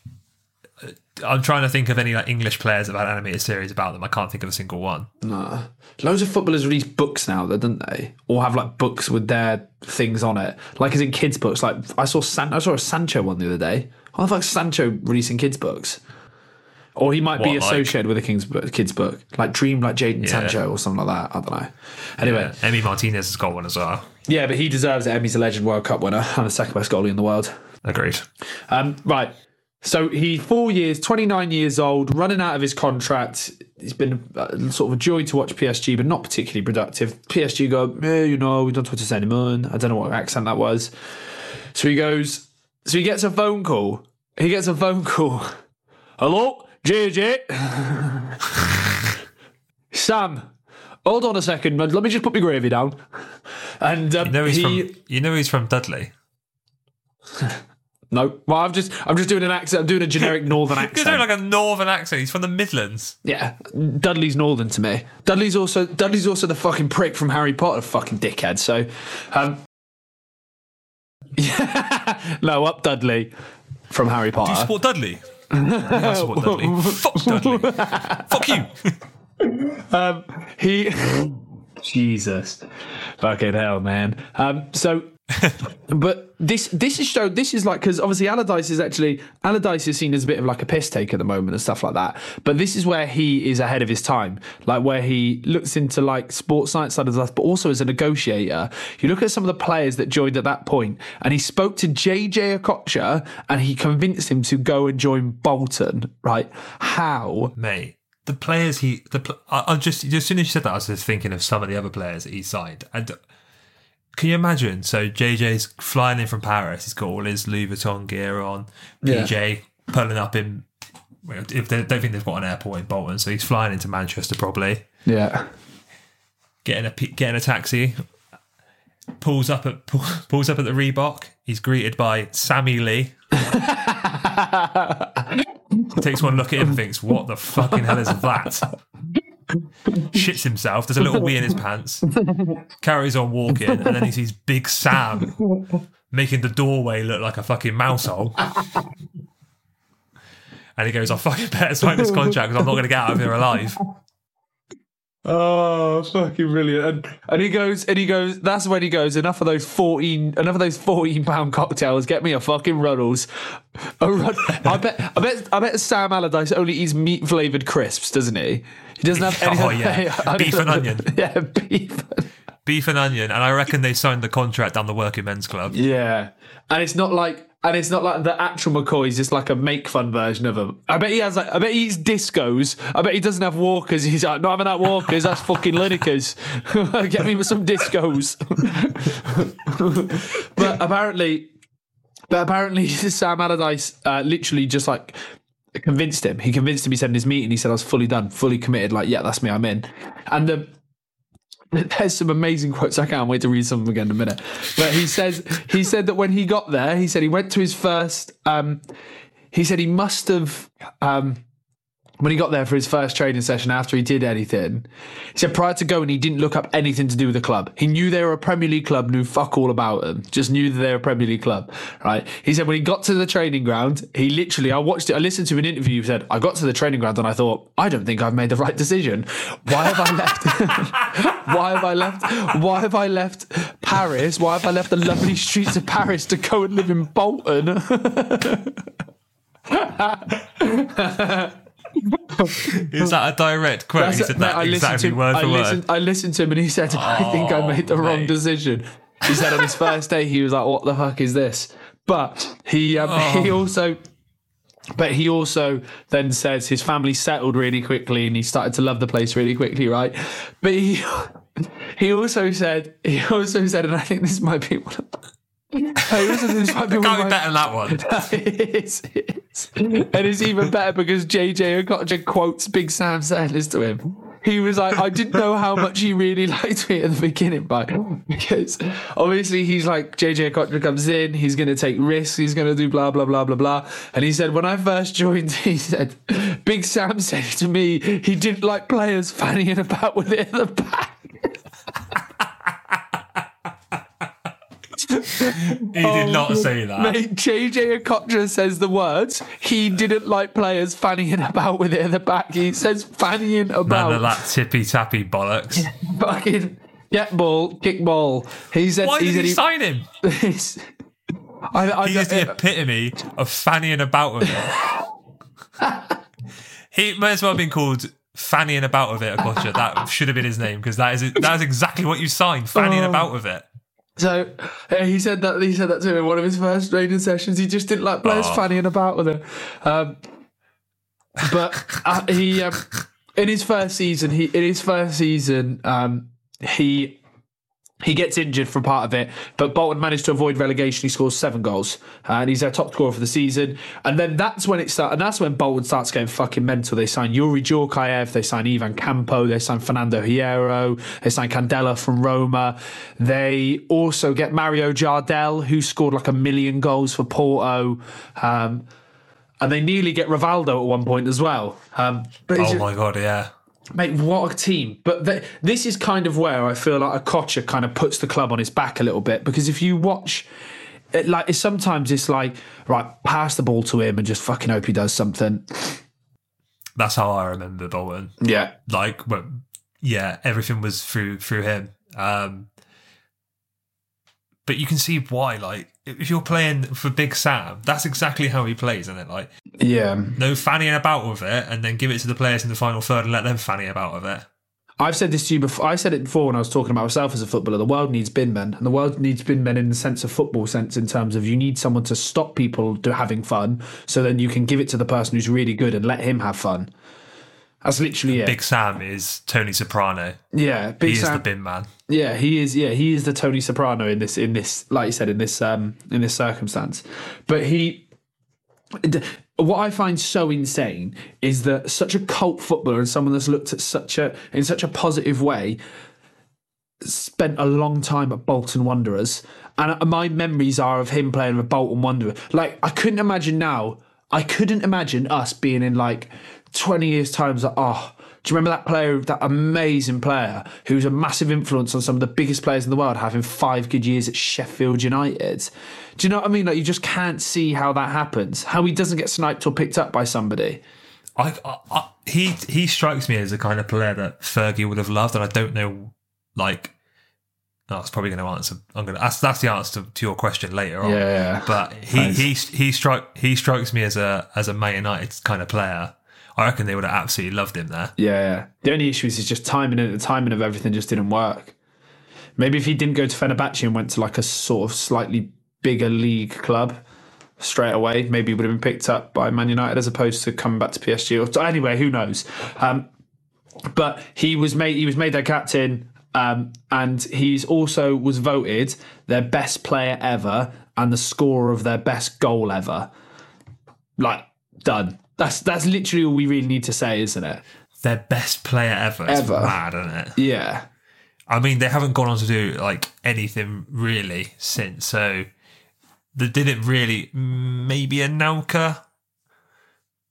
uh, I'm trying to think of any like English players that have had animated series about them. I can't think of a single one. Nah. Loads of footballers release books now, though, don't they? Or have like books with their things on it, like as in kids' books. Like I saw San- I saw a Sancho one the other day. Why the fuck's Sancho releasing kids' books? Or he might be What, like- associated with a king's book, kids' book, like Dream, like Jaden Yeah. Sancho or something like that. I don't know. Anyway, Yeah, Emi Martinez has got one as well. yeah, but he deserves it. Emmy's a legend, World Cup winner, and the second best goalie in the world. Agreed. Um, right. So he four years, twenty nine years old, running out of his contract. He's been uh, sort of a joy to watch PSG, but not particularly productive. PSG go, eh, you know, we don't want to send him on. I don't know what accent that was. So he goes. So he gets a phone call. He gets a phone call. Hello, JJ. Sam, hold on a second. Let me just put my gravy down. And um, You know he's he. from. You know he's from Dudley. No, well, I'm just I'm just doing an accent. I'm doing a generic northern He's accent. doing like a northern accent. He's from the Midlands. yeah, Dudley's northern to me. Dudley's also Dudley's also the fucking prick from Harry Potter, fucking dickhead. So, um, yeah, no, up Dudley from Harry Potter. Do you support Dudley? Yeah, I support Dudley. Fuck Dudley. Fuck you. Um, he, Jesus, fucking hell, man. Um, so, but this this is show This is like because obviously Allardyce is actually Allardyce is seen as a bit of like a piss take at the moment and stuff like that. But this is where he is ahead of his time, like where he looks into like sports science side of stuff, but also as a negotiator. You look at some of the players that joined at that point, and he spoke to JJ Okocha and he convinced him to go and join Bolton. Right? How? mate. The players he the I, I just as soon as you said that, I was just thinking of some of the other players that he signed. And can you imagine? So JJ's flying in from Paris. He's got all his Louis Vuitton gear on. Yeah. PJ pulling up in. If they don't think they've got an airport in Bolton, so he's flying into Manchester probably, Yeah. getting a getting a taxi, pulls up at pull, pulls up at the Reebok. He's greeted by Sammy Lee. Takes one look at him and thinks, "What the fucking hell is that?" Shits himself. There's a little wee in his pants. Carries on walking, and then he sees Big Sam making the doorway look like a fucking mouse hole. And he goes, "I fucking better sign this contract because I'm not going to get out of here alive." Oh, fucking brilliant! And, and he goes, and he goes. That's when he goes. Enough of those fourteen, enough of those fourteen pound cocktails. Get me a fucking Ruddles. A I bet, I bet, I bet Sam Allardyce only eats meat flavored crisps, doesn't he? He doesn't have any. Oh, yeah. Beef and onion. Yeah, beef. Beef and onion, and I reckon they signed the contract down the Working Men's Club. Yeah, and it's not like, and it's not like the actual McCoy is just like a make fun version of him. I bet he has like, I bet he eats discos. I bet he doesn't have walkers. He's like, not having that walkers. That's fucking Linekers. Get me some discos. but apparently, but apparently, Sam Allardyce uh, literally just like convinced him. He convinced him. He said in his meeting, he said, "I was fully done, fully committed. Like, yeah, that's me. I'm in." And the there's some amazing quotes. I can't wait to read some of them again in a minute. But he says he said that when he got there, he said he went to his first. Um, he said he must have um, when he got there for his first training session after he did anything. He said prior to going, he didn't look up anything to do with the club. He knew they were a Premier League club, knew fuck all about them. Just knew that they were a Premier League club. Right? He said when he got to the training ground, he literally. I watched it. I listened to an interview. He said I got to the training ground and I thought I don't think I've made the right decision. Why have I left? Why have I left? Why have I left Paris? Why have I left the lovely streets of Paris to go and live in Bolton? Is that a direct quote? he said that I exactly to word I for listened, word. I listened to him and he said, I think I made the wrong decision. He said on his first day, he was like, what the fuck is this? But he, um, he also, but he also then says his family settled really quickly and he started to love the place really quickly, right? But he, he also said, he also said, and I think this might be one of, he also said this might be one of Can't be better than that one. it is, it is. And it's even better because JJ Okocha quotes Big Sam saying this to him. He was like, I didn't know how much he really liked me at the beginning, but because obviously he's like, JJ Okocha comes in, he's going to take risks, he's going to do blah, blah, blah, blah, blah. And he said, when I first joined, he said, Big Sam said to me, he didn't like players fanning about with it at the back. He did not oh, say that. Oh, Mate, JJ Okocha says the words. He didn't like players fannying about with it in the back. He says fannying None of about. that tippy tappy bollocks. Fucking get ball, kick ball. He said. Why he did said he sign him? he's- I, I, He is the epitome of fannying about with it. he may as well have been called fannying about with it, Okocha. That should have been his name because that is that is exactly what you signed, fannying Oh. about with it. So uh, he said that he said that to him in one of his first training sessions. He just didn't like players Oh. fannying about with it. Um, but uh, he um, in his first season, he in his first season, um, he he gets injured for part of it, but Bolton managed to avoid relegation. He scores seven goals, and he's their top scorer for the season. And then that's when it starts, and that's when Bolton starts getting fucking mental. They sign Youri Djorkaeff, they sign Ivan Campo, they sign Fernando Hierro, they sign Candela from Roma. They also get Mario Jardel, who scored like a million goals for Porto. Um, and they nearly get Rivaldo at one point as well. Um, Oh just- my god, yeah. Mate, what a team! But th- this is kind of where I feel like a Okocha kind of puts the club on his back a little bit because if you watch, it, like it's, sometimes it's like right, pass the ball to him and just fucking hope he does something. That's how I remember Bolton. Yeah, Like, well, yeah, everything was through through him. Um, but you can see why. Like, if you're playing for Big Sam, that's exactly how he plays, isn't it? Like, yeah. no fannying about with it, and then give it to the players in the final third and let them fanny about with it. I've said this to you before. I said it before when I was talking about myself as a footballer. The world needs bin men, and the world needs bin men in the sense of football sense, in terms of you need someone to stop people do having fun, so then you can give it to the person who's really good and let him have fun. That's literally it. Big Sam is Tony Soprano. yeah, big He is the bin man. Yeah, he is. Yeah, he is the Tony Soprano in this. In this, like you said, in this um in this circumstance. But he, what I find so insane is that such a cult footballer and someone that's looked at such a in such a positive way spent a long time at Bolton Wanderers, and my memories are of him playing with Bolton Wanderers. Like I couldn't imagine now. I couldn't imagine us being in like twenty years' time. Like, oh, do you remember that player, that amazing player who was a massive influence on some of the biggest players in the world, having five good years at Sheffield United? Do you know what I mean? Like you just can't see how that happens. How he doesn't get sniped or picked up by somebody. I, I, I he he strikes me as the kind of player that Fergie would have loved, and I don't know, like. No, it's probably going to answer. I'm going to. That's, that's the answer to, to your question later on. Yeah, yeah. But he Nice. he he strike he strikes me as a as a Man United kind of player. I reckon they would have absolutely loved him there. Yeah. The only issue is just timing and the timing of everything just didn't work. Maybe if he didn't go to Fenerbahce and went to like a sort of slightly bigger league club straight away, maybe he would have been picked up by Man United as opposed to coming back to PSG. Or anyway, who knows? Um, but he was made he was made their captain, um, and he's also was voted their best player ever and the scorer of their best goal ever. Like done. That's that's literally all we really need to say, isn't it? Their best player ever. It's Ever. mad, isn't it? Yeah. I mean, they haven't gone on to do like anything really since. So they didn't really. Maybe Anelka,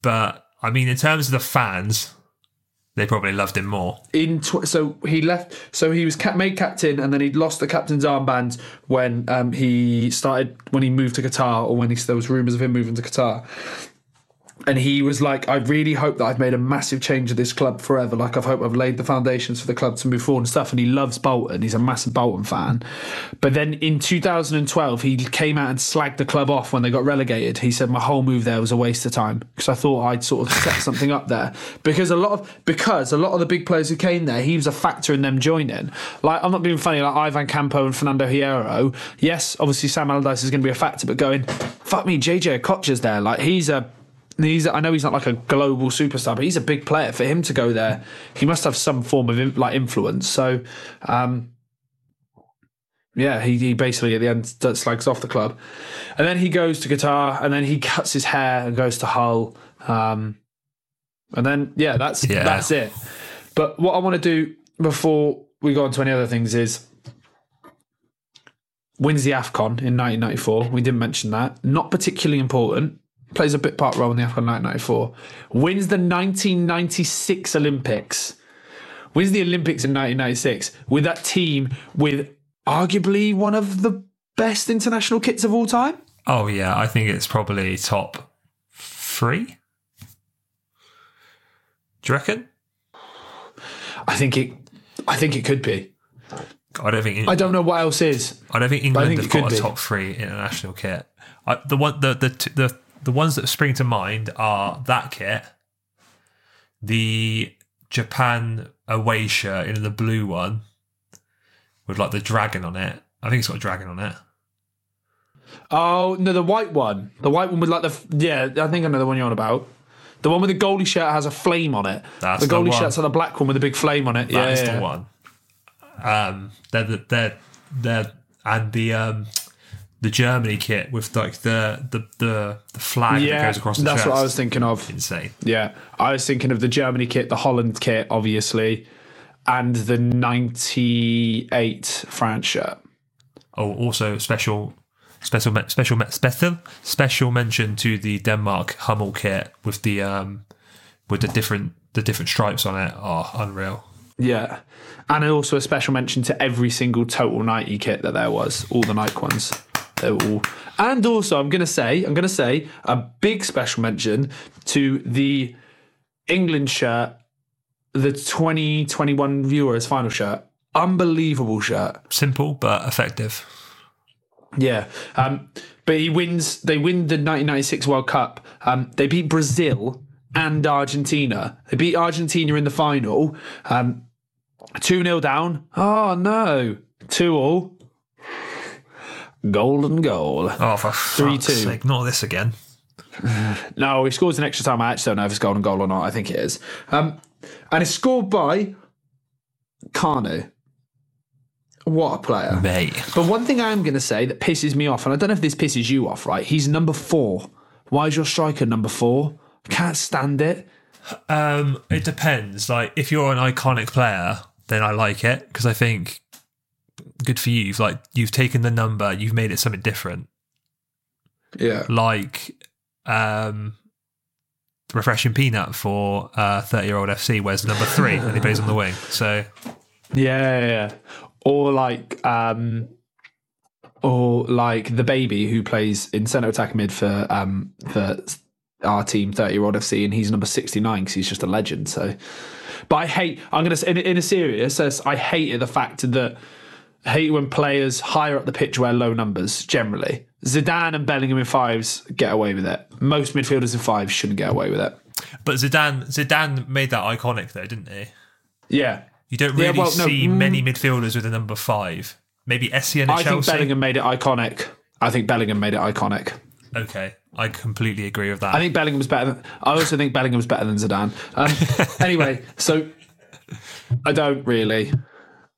but I mean, in terms of the fans, they probably loved him more. in tw- so he left so he was cap- made captain and then he'd lost the captain's armband when um, he started when he moved to Qatar or when he, there was rumors of him moving to Qatar and he was like I really hope that I've made a massive change of this club forever. Like I've hope I've laid the foundations for the club to move forward and stuff. And he loves Bolton. He's a massive Bolton fan. But then in 2012 he came out and slagged the club off when they got relegated. He said my whole move there was a waste of time. Because I thought I'd sort of set something up there. Because a lot of because a lot of the big players who came there he was a factor in them joining. Like I'm not being funny. Like Ivan Campo and Fernando Hierro. Yes obviously Sam Allardyce is going to be a factor but going fuck me JJ Kocher's there. Like he's a He's, I know he's not like a global superstar, but he's a big player. For him to go there, he must have some form of like influence. So, um, yeah, he, he basically at the end slags off the club, and then he goes to Qatar, and then he cuts his hair and goes to Hull, um, and then yeah, that's Yeah. that's it. But what I want to do before we go on to any other things is wins the Afcon in 1994. We didn't mention that. Not particularly important. Plays a bit part role in the Afcon 1994. Wins the 1996 Olympics. Wins the Olympics in 1996 with that team with arguably one of the best international kits of all time. Oh yeah, I think it's probably top three. Do you reckon? I think it. I think it could be. I don't think. I don't know what else is. I don't think I England think have got a be. top three international kit. I, the one, the the the the ones that spring to mind are that kit, the Japan away shirt in the blue one with like the dragon on it. I think it's got a dragon on it. Oh no, the white one. The white one with like the yeah. I think I know the one you're on about. The one with the goalie shirt has a flame on it. That's the the goalie one. shirt's on the black one with a big flame on it. That yeah, is yeah, the one. Um, they're the, they're they're and the um the Germany kit with like the the the, the flag that goes across the that's chest. what I was thinking of. Insane. Yeah, I was thinking of the Germany kit, the Holland kit, obviously, and the '98 France shirt. Oh, also special, special, special, special, special mention to the Denmark Hummel kit with the um, with the different the different stripes on it. Oh, unreal! Yeah, and also a special mention to every single Total Nike kit that there was, all the Nike ones. Were all, and also I'm gonna say, I'm gonna say a big special mention to the England shirt, the 2021 Euros final shirt. Unbelievable shirt. Simple but effective. Yeah, um, but he wins. They win the 1996 World Cup. Um, they beat Brazil and Argentina. They beat Argentina in the final. Um, two 0 down. Oh no, two all. Golden goal. Oh, for fuck's 3-2. sake, not this again. No, he scores an extra time. I actually don't know if it's golden goal or not. I think it is. Um, and it's scored by Kanu. What a player. Mate, But one thing I am going to say that pisses me off, and I don't know if this pisses you off, right? He's number four. Why is your striker number four? Can't stand it. Um, it depends. Like if you're an iconic player, then I like it because I think good for you. You've like you've taken the number, you've made it something different. Yeah. Like um refreshing peanut for uh 30 year old FC where's number three and he plays on the wing. So Yeah, yeah, yeah. Or like um or like the baby who plays in centre attack mid for um for our team 30 year old FC and he's number 69 because he's just a legend so but I hate I'm gonna say in, in a serious I hate the fact that I hate when players higher up the pitch wear low numbers generally Zidane and Bellingham in fives get away with it most midfielders in fives shouldn't get away with it but Zidane Zidane made that iconic though, didn't he? yeah You don't Yeah, really well, no, see mm. many midfielders with a number five. Maybe Essien at I think Bellingham made it iconic I think Bellingham made it iconic Okay, I completely agree with that. I think Bellingham's better. Than, I also think Bellingham's better than Zidane. Um, anyway, so I don't really.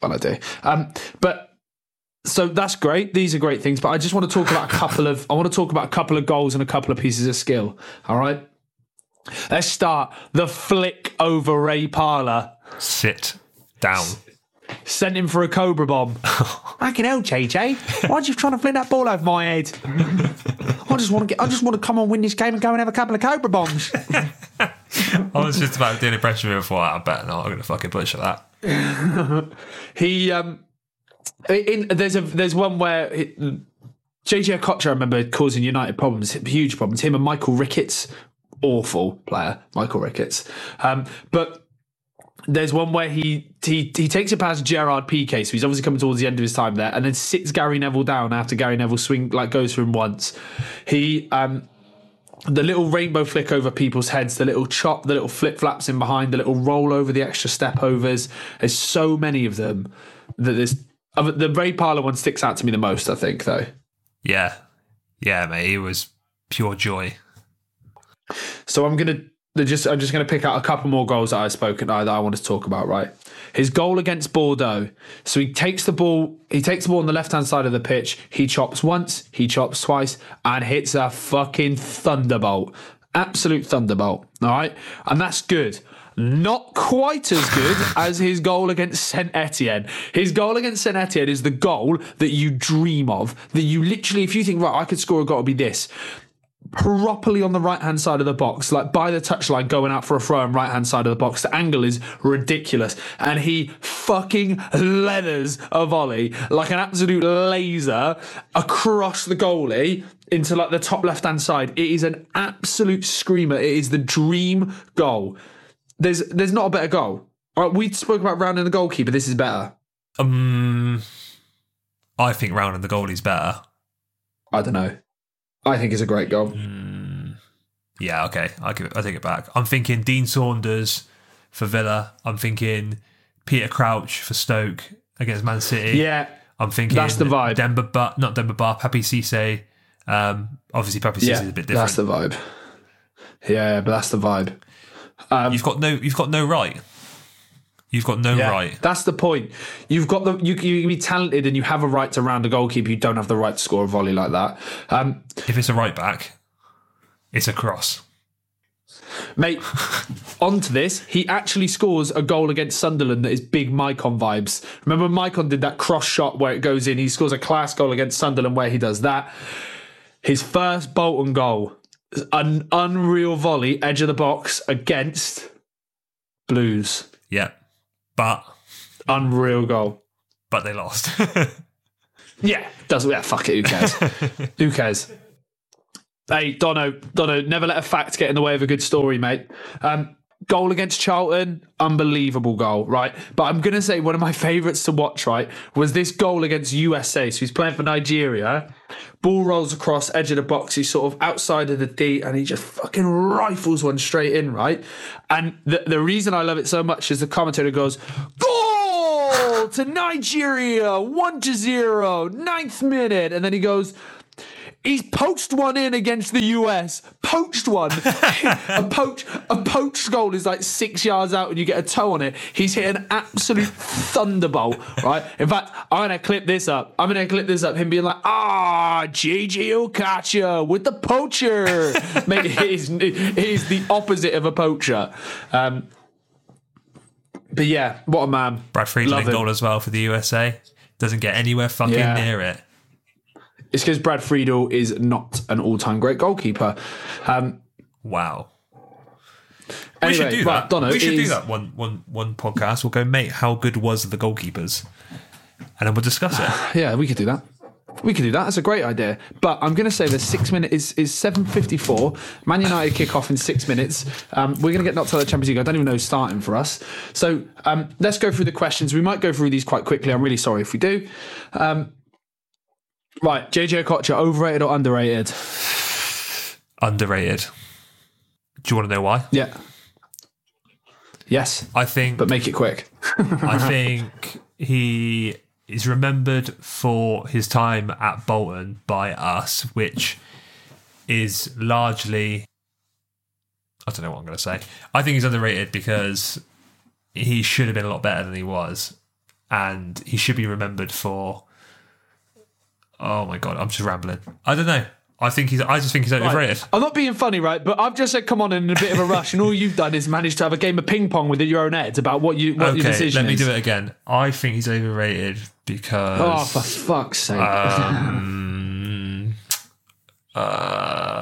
Well, I do. Um, but so that's great. These are great things. But I just want to talk about a couple of. I want to talk about a couple of goals and a couple of pieces of skill. All right. Let's start the flick over Ray Parlour. Sit down. Sent him for a Cobra bomb. I can hell, JJ. Why are you trying to fling that ball over my head? I just want to get. I just want to come and win this game and go and have a couple of Cobra bombs. I was just about to do an impression of him before. I bet not. I'm going to fucking butcher that. He um, in there's a there's one where it, JJ Okocha, I remember causing United problems, huge problems. Him and Michael Ricketts, awful player, Michael Ricketts. Um, but there's one where he he he takes it past Gerard Piqué, so he's obviously coming towards the end of his time there, and then sits Gary Neville down after Gary Neville swing like goes for him once. He um the little rainbow flick over people's heads, the little chop, the little flip flaps in behind, the little roll over, the extra step overs. There's so many of them that there's the Ray Parlour one sticks out to me the most. I think though. Yeah. Yeah, mate. He was pure joy. So I'm gonna just I'm just gonna pick out a couple more goals that I've spoken that I want to talk about. Right, his goal against Bordeaux. So he takes the ball, he takes the ball on the left hand side of the pitch. He chops once, he chops twice, and hits a fucking thunderbolt, absolute thunderbolt. All right, and that's good. Not quite as good as his goal against Saint Etienne. His goal against Saint Etienne is the goal that you dream of. That you literally, if you think, right, I could score a goal, it'd be this properly on the right hand side of the box, like by the touchline, going out for a throw on right hand side of the box. The angle is ridiculous, and he fucking leathers a volley like an absolute laser across the goalie into like the top left hand side. It is an absolute screamer. It is the dream goal. There's there's not a better goal. All right, we spoke about rounding the goalkeeper. This is better. Um, I think rounding the goalie's better. I don't know. I think it's a great goal. Yeah, okay. I give it, I take it back. I'm thinking Dean Saunders for Villa. I'm thinking Peter Crouch for Stoke against Man City. Yeah, I'm thinking That's the vibe. Demba Ba, not Demba Ba, Papiss Cisse. Um, obviously, Papiss Cisse yeah, is a bit different. that's the vibe. Yeah, but that's the vibe. you've got no, you've got no right. You've got no Yeah, right. That's the point. You've got the you you can be talented and you have a right to round a goalkeeper. You don't have the right to score a volley like that, um, If it's a right back, it's a cross. mate. onto this, he actually scores a goal against Sunderland that is big Maicon vibes. Remember, Maicon did that cross shot where it goes in. He scores a class goal against Sunderland where he does that. His first Bolton goal, an unreal volley, edge of the box against Blues. Yeah, but Unreal goal. but they lost. Yeah, doesn't yeah, fuck it, who cares? who cares? Hey, Dono, Dono, never let a fact get in the way of a good story, mate. Um, goal against Charlton, unbelievable goal, right? But I'm gonna say one of my favourites to watch, right, was this goal against USA. So he's playing for Nigeria. Ball rolls across edge of the box. He's sort of outside of the D, and he just fucking rifles one straight in, right? And the the reason I love it so much is the commentator goes, "Goal to Nigeria, one to zero, ninth minute," and then he goes He's poached one in against the US. Poached one. a poach a poached goal is like six yards out and you get a toe on it. He's hit an absolute thunderbolt, right? In fact, I'm gonna clip this up. I'm gonna clip this up. Him being like, ah, JJ Okocha with the poacher. Mate, he's, he's the opposite of a poacher. Um, but yeah, what a man. Brad Friedel Love goal as well for the USA. Doesn't get anywhere fucking Yeah. near it. It's because Brad Friedel is not an all-time great goalkeeper. Um, Wow. anyway, we should do that. We should do that one, one, one podcast. We'll go, mate, how good was the goalkeepers? And then we'll discuss it. Yeah, we could do that. We could do that. That's a great idea. But I'm going to say the six minute is is seven fifty four. Man United kick off in six minutes. Um, we're going to get knocked out of the Champions League. I don't even know who's starting for us. So um, let's go through the questions. We might go through these quite quickly. I'm really sorry if we do. Um, right, JJ Okocha, overrated or underrated? Underrated. Do you want to know why? Yeah. Yes, I think but make it quick. I think he is remembered for his time at Bolton by us, which is largely. I don't know what I'm going to say. I think he's underrated because he should have been a lot better than he was, and he should be remembered for. Oh my god, I'm just rambling. I don't know. I think he's. I just think he's overrated. I'm not being funny, right? But I've just said, come on, in a bit of a rush, and all you've done is managed to have a game of ping pong within your own head about what you what your Okay, decision let me is. do it again. I think he's overrated because. Oh, for fuck's sake! Um, uh,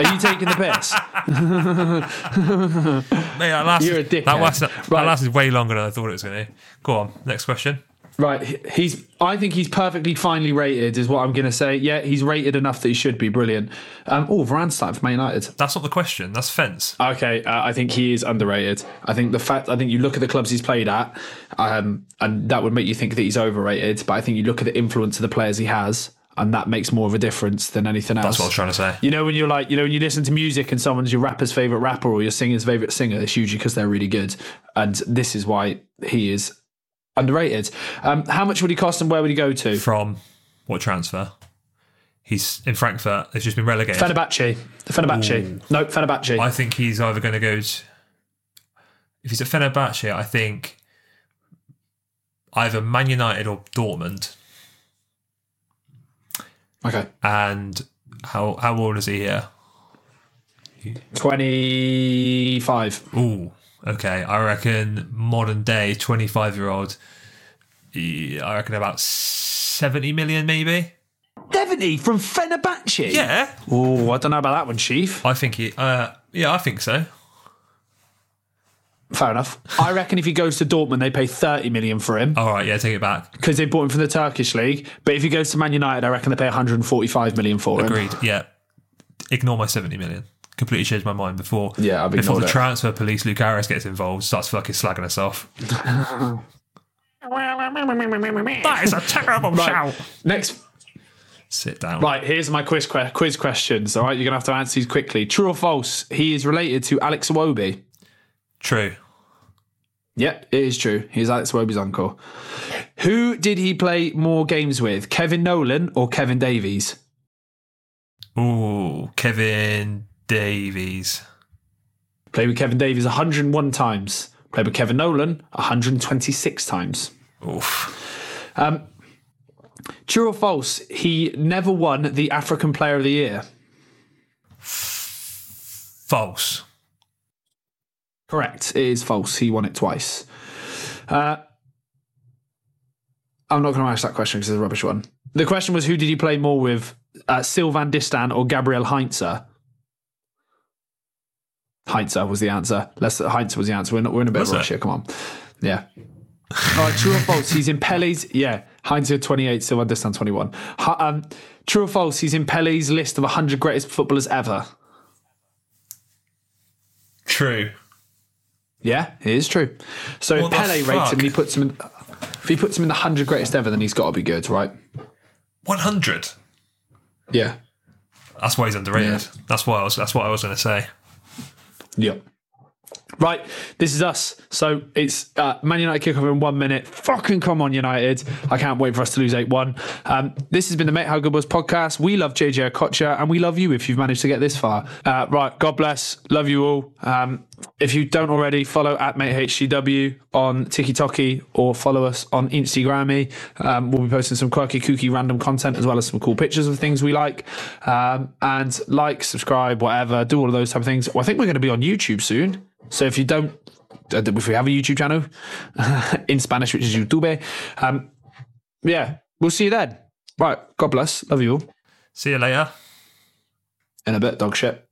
Are you taking the piss? mate, that lasted, You're a dickhead. That lasted, that Right. lasted way longer than I thought it was going to. Go on, next question. Right, he- he's. I think he's perfectly finely rated, is what I'm going to say. Yeah, he's rated enough that he should be brilliant. Um, oh, Varane starting for Man United. That's not the question. That's fence. Okay, uh, I think he is underrated. I think the fact, I think you look at the clubs he's played at, um, and that would make you think that he's overrated. But I think you look at the influence of the players he has, and that makes more of a difference than anything else. That's what I was trying to say. You know, when you're like, you know, when you listen to music and someone's your rapper's favorite rapper or your singer's favorite singer, it's usually because they're really good. And this is why he is underrated. Um, how much would he cost and where would he go to? From what transfer? He's in Frankfurt. They've just been relegated. Fenerbahce. Fenerbahce. No, Fenerbahce. I think he's either going to go. To, if he's at Fenerbahce, I think either Man United or Dortmund. Okay. And how how old is he here? 25. Ooh, okay. I reckon modern day 25 year old, I reckon about 70 million maybe. 70 from Fenerbahce? Yeah. Oh, I don't know about that one, Chief. I think he, uh, yeah, I think so. Fair enough. I reckon if he goes to Dortmund, they pay 30 million for him All right, yeah, take it back. because they bought him from the Turkish league. But if he goes to Man United, I reckon they pay 145 million for him. Agreed. Yeah. Ignore my 70 million. Completely changed my mind before Yeah, before the it. transfer police, Luke Harris gets involved, starts fucking slagging us off. that is a terrible Right. Next, Sit down. right. Here's my quiz que- quiz questions. All right, you're gonna have to answer these quickly. True or false? He is related to Alex Iwobi. True. Yep, it is true. He's Alex Iwobi's uncle. Who did he play more games with? Kevin Nolan or Kevin Davies? Ooh, Kevin Davies. Played with Kevin Davies 101 times. Played with Kevin Nolan 126 times. Oof. Um, true or false? He never won the African Player of the Year. False. Correct. It is false. He won it twice. Uh, I'm not going to ask that question because it's a rubbish one. The question was who did he play more with, uh, Sylvain Distin or Gabriel Heinze? Heinze was the answer. Let's, Heinze was the answer. We're, not, we're in a bit Was of a it? here. Come on. Yeah. All right, true or false? He's in Pele's. Yeah, Heinze 28, Sylvain Distin 21. Hu- Um, true or false? He's in Pele's list of 100 greatest footballers ever. True. Yeah, it is true. So What if Pele rates him and he puts him in, if he puts him in the hundred greatest ever, then he's got to be good, right? 100. Yeah. That's why he's underrated. Yeah. That's why I was. That's what I was going to say. Yep. Right, this is us. So it's uh, Man United kickoff in one minute. Fucking come on, United. I can't wait for us to lose 8 1. Um, this has been the Mate How Good Was podcast. We love JJ Okocha and we love you if you've managed to get this far. Uh, right, God bless. Love you all. Um, if you don't already, follow at MateHGW on TikTok or follow us on Instagrammy. Um, we'll be posting some quirky, kooky, random content as well as some cool pictures of things we like. Um, and like, subscribe, whatever, do all of those type of things. Well, I think we're going to be on YouTube soon. So if you don't, uh, if we have a YouTube channel in Spanish, which is YouTube, um, yeah, we'll see you then. Right. God bless. Love you all. See you later. In a bit, dog shit.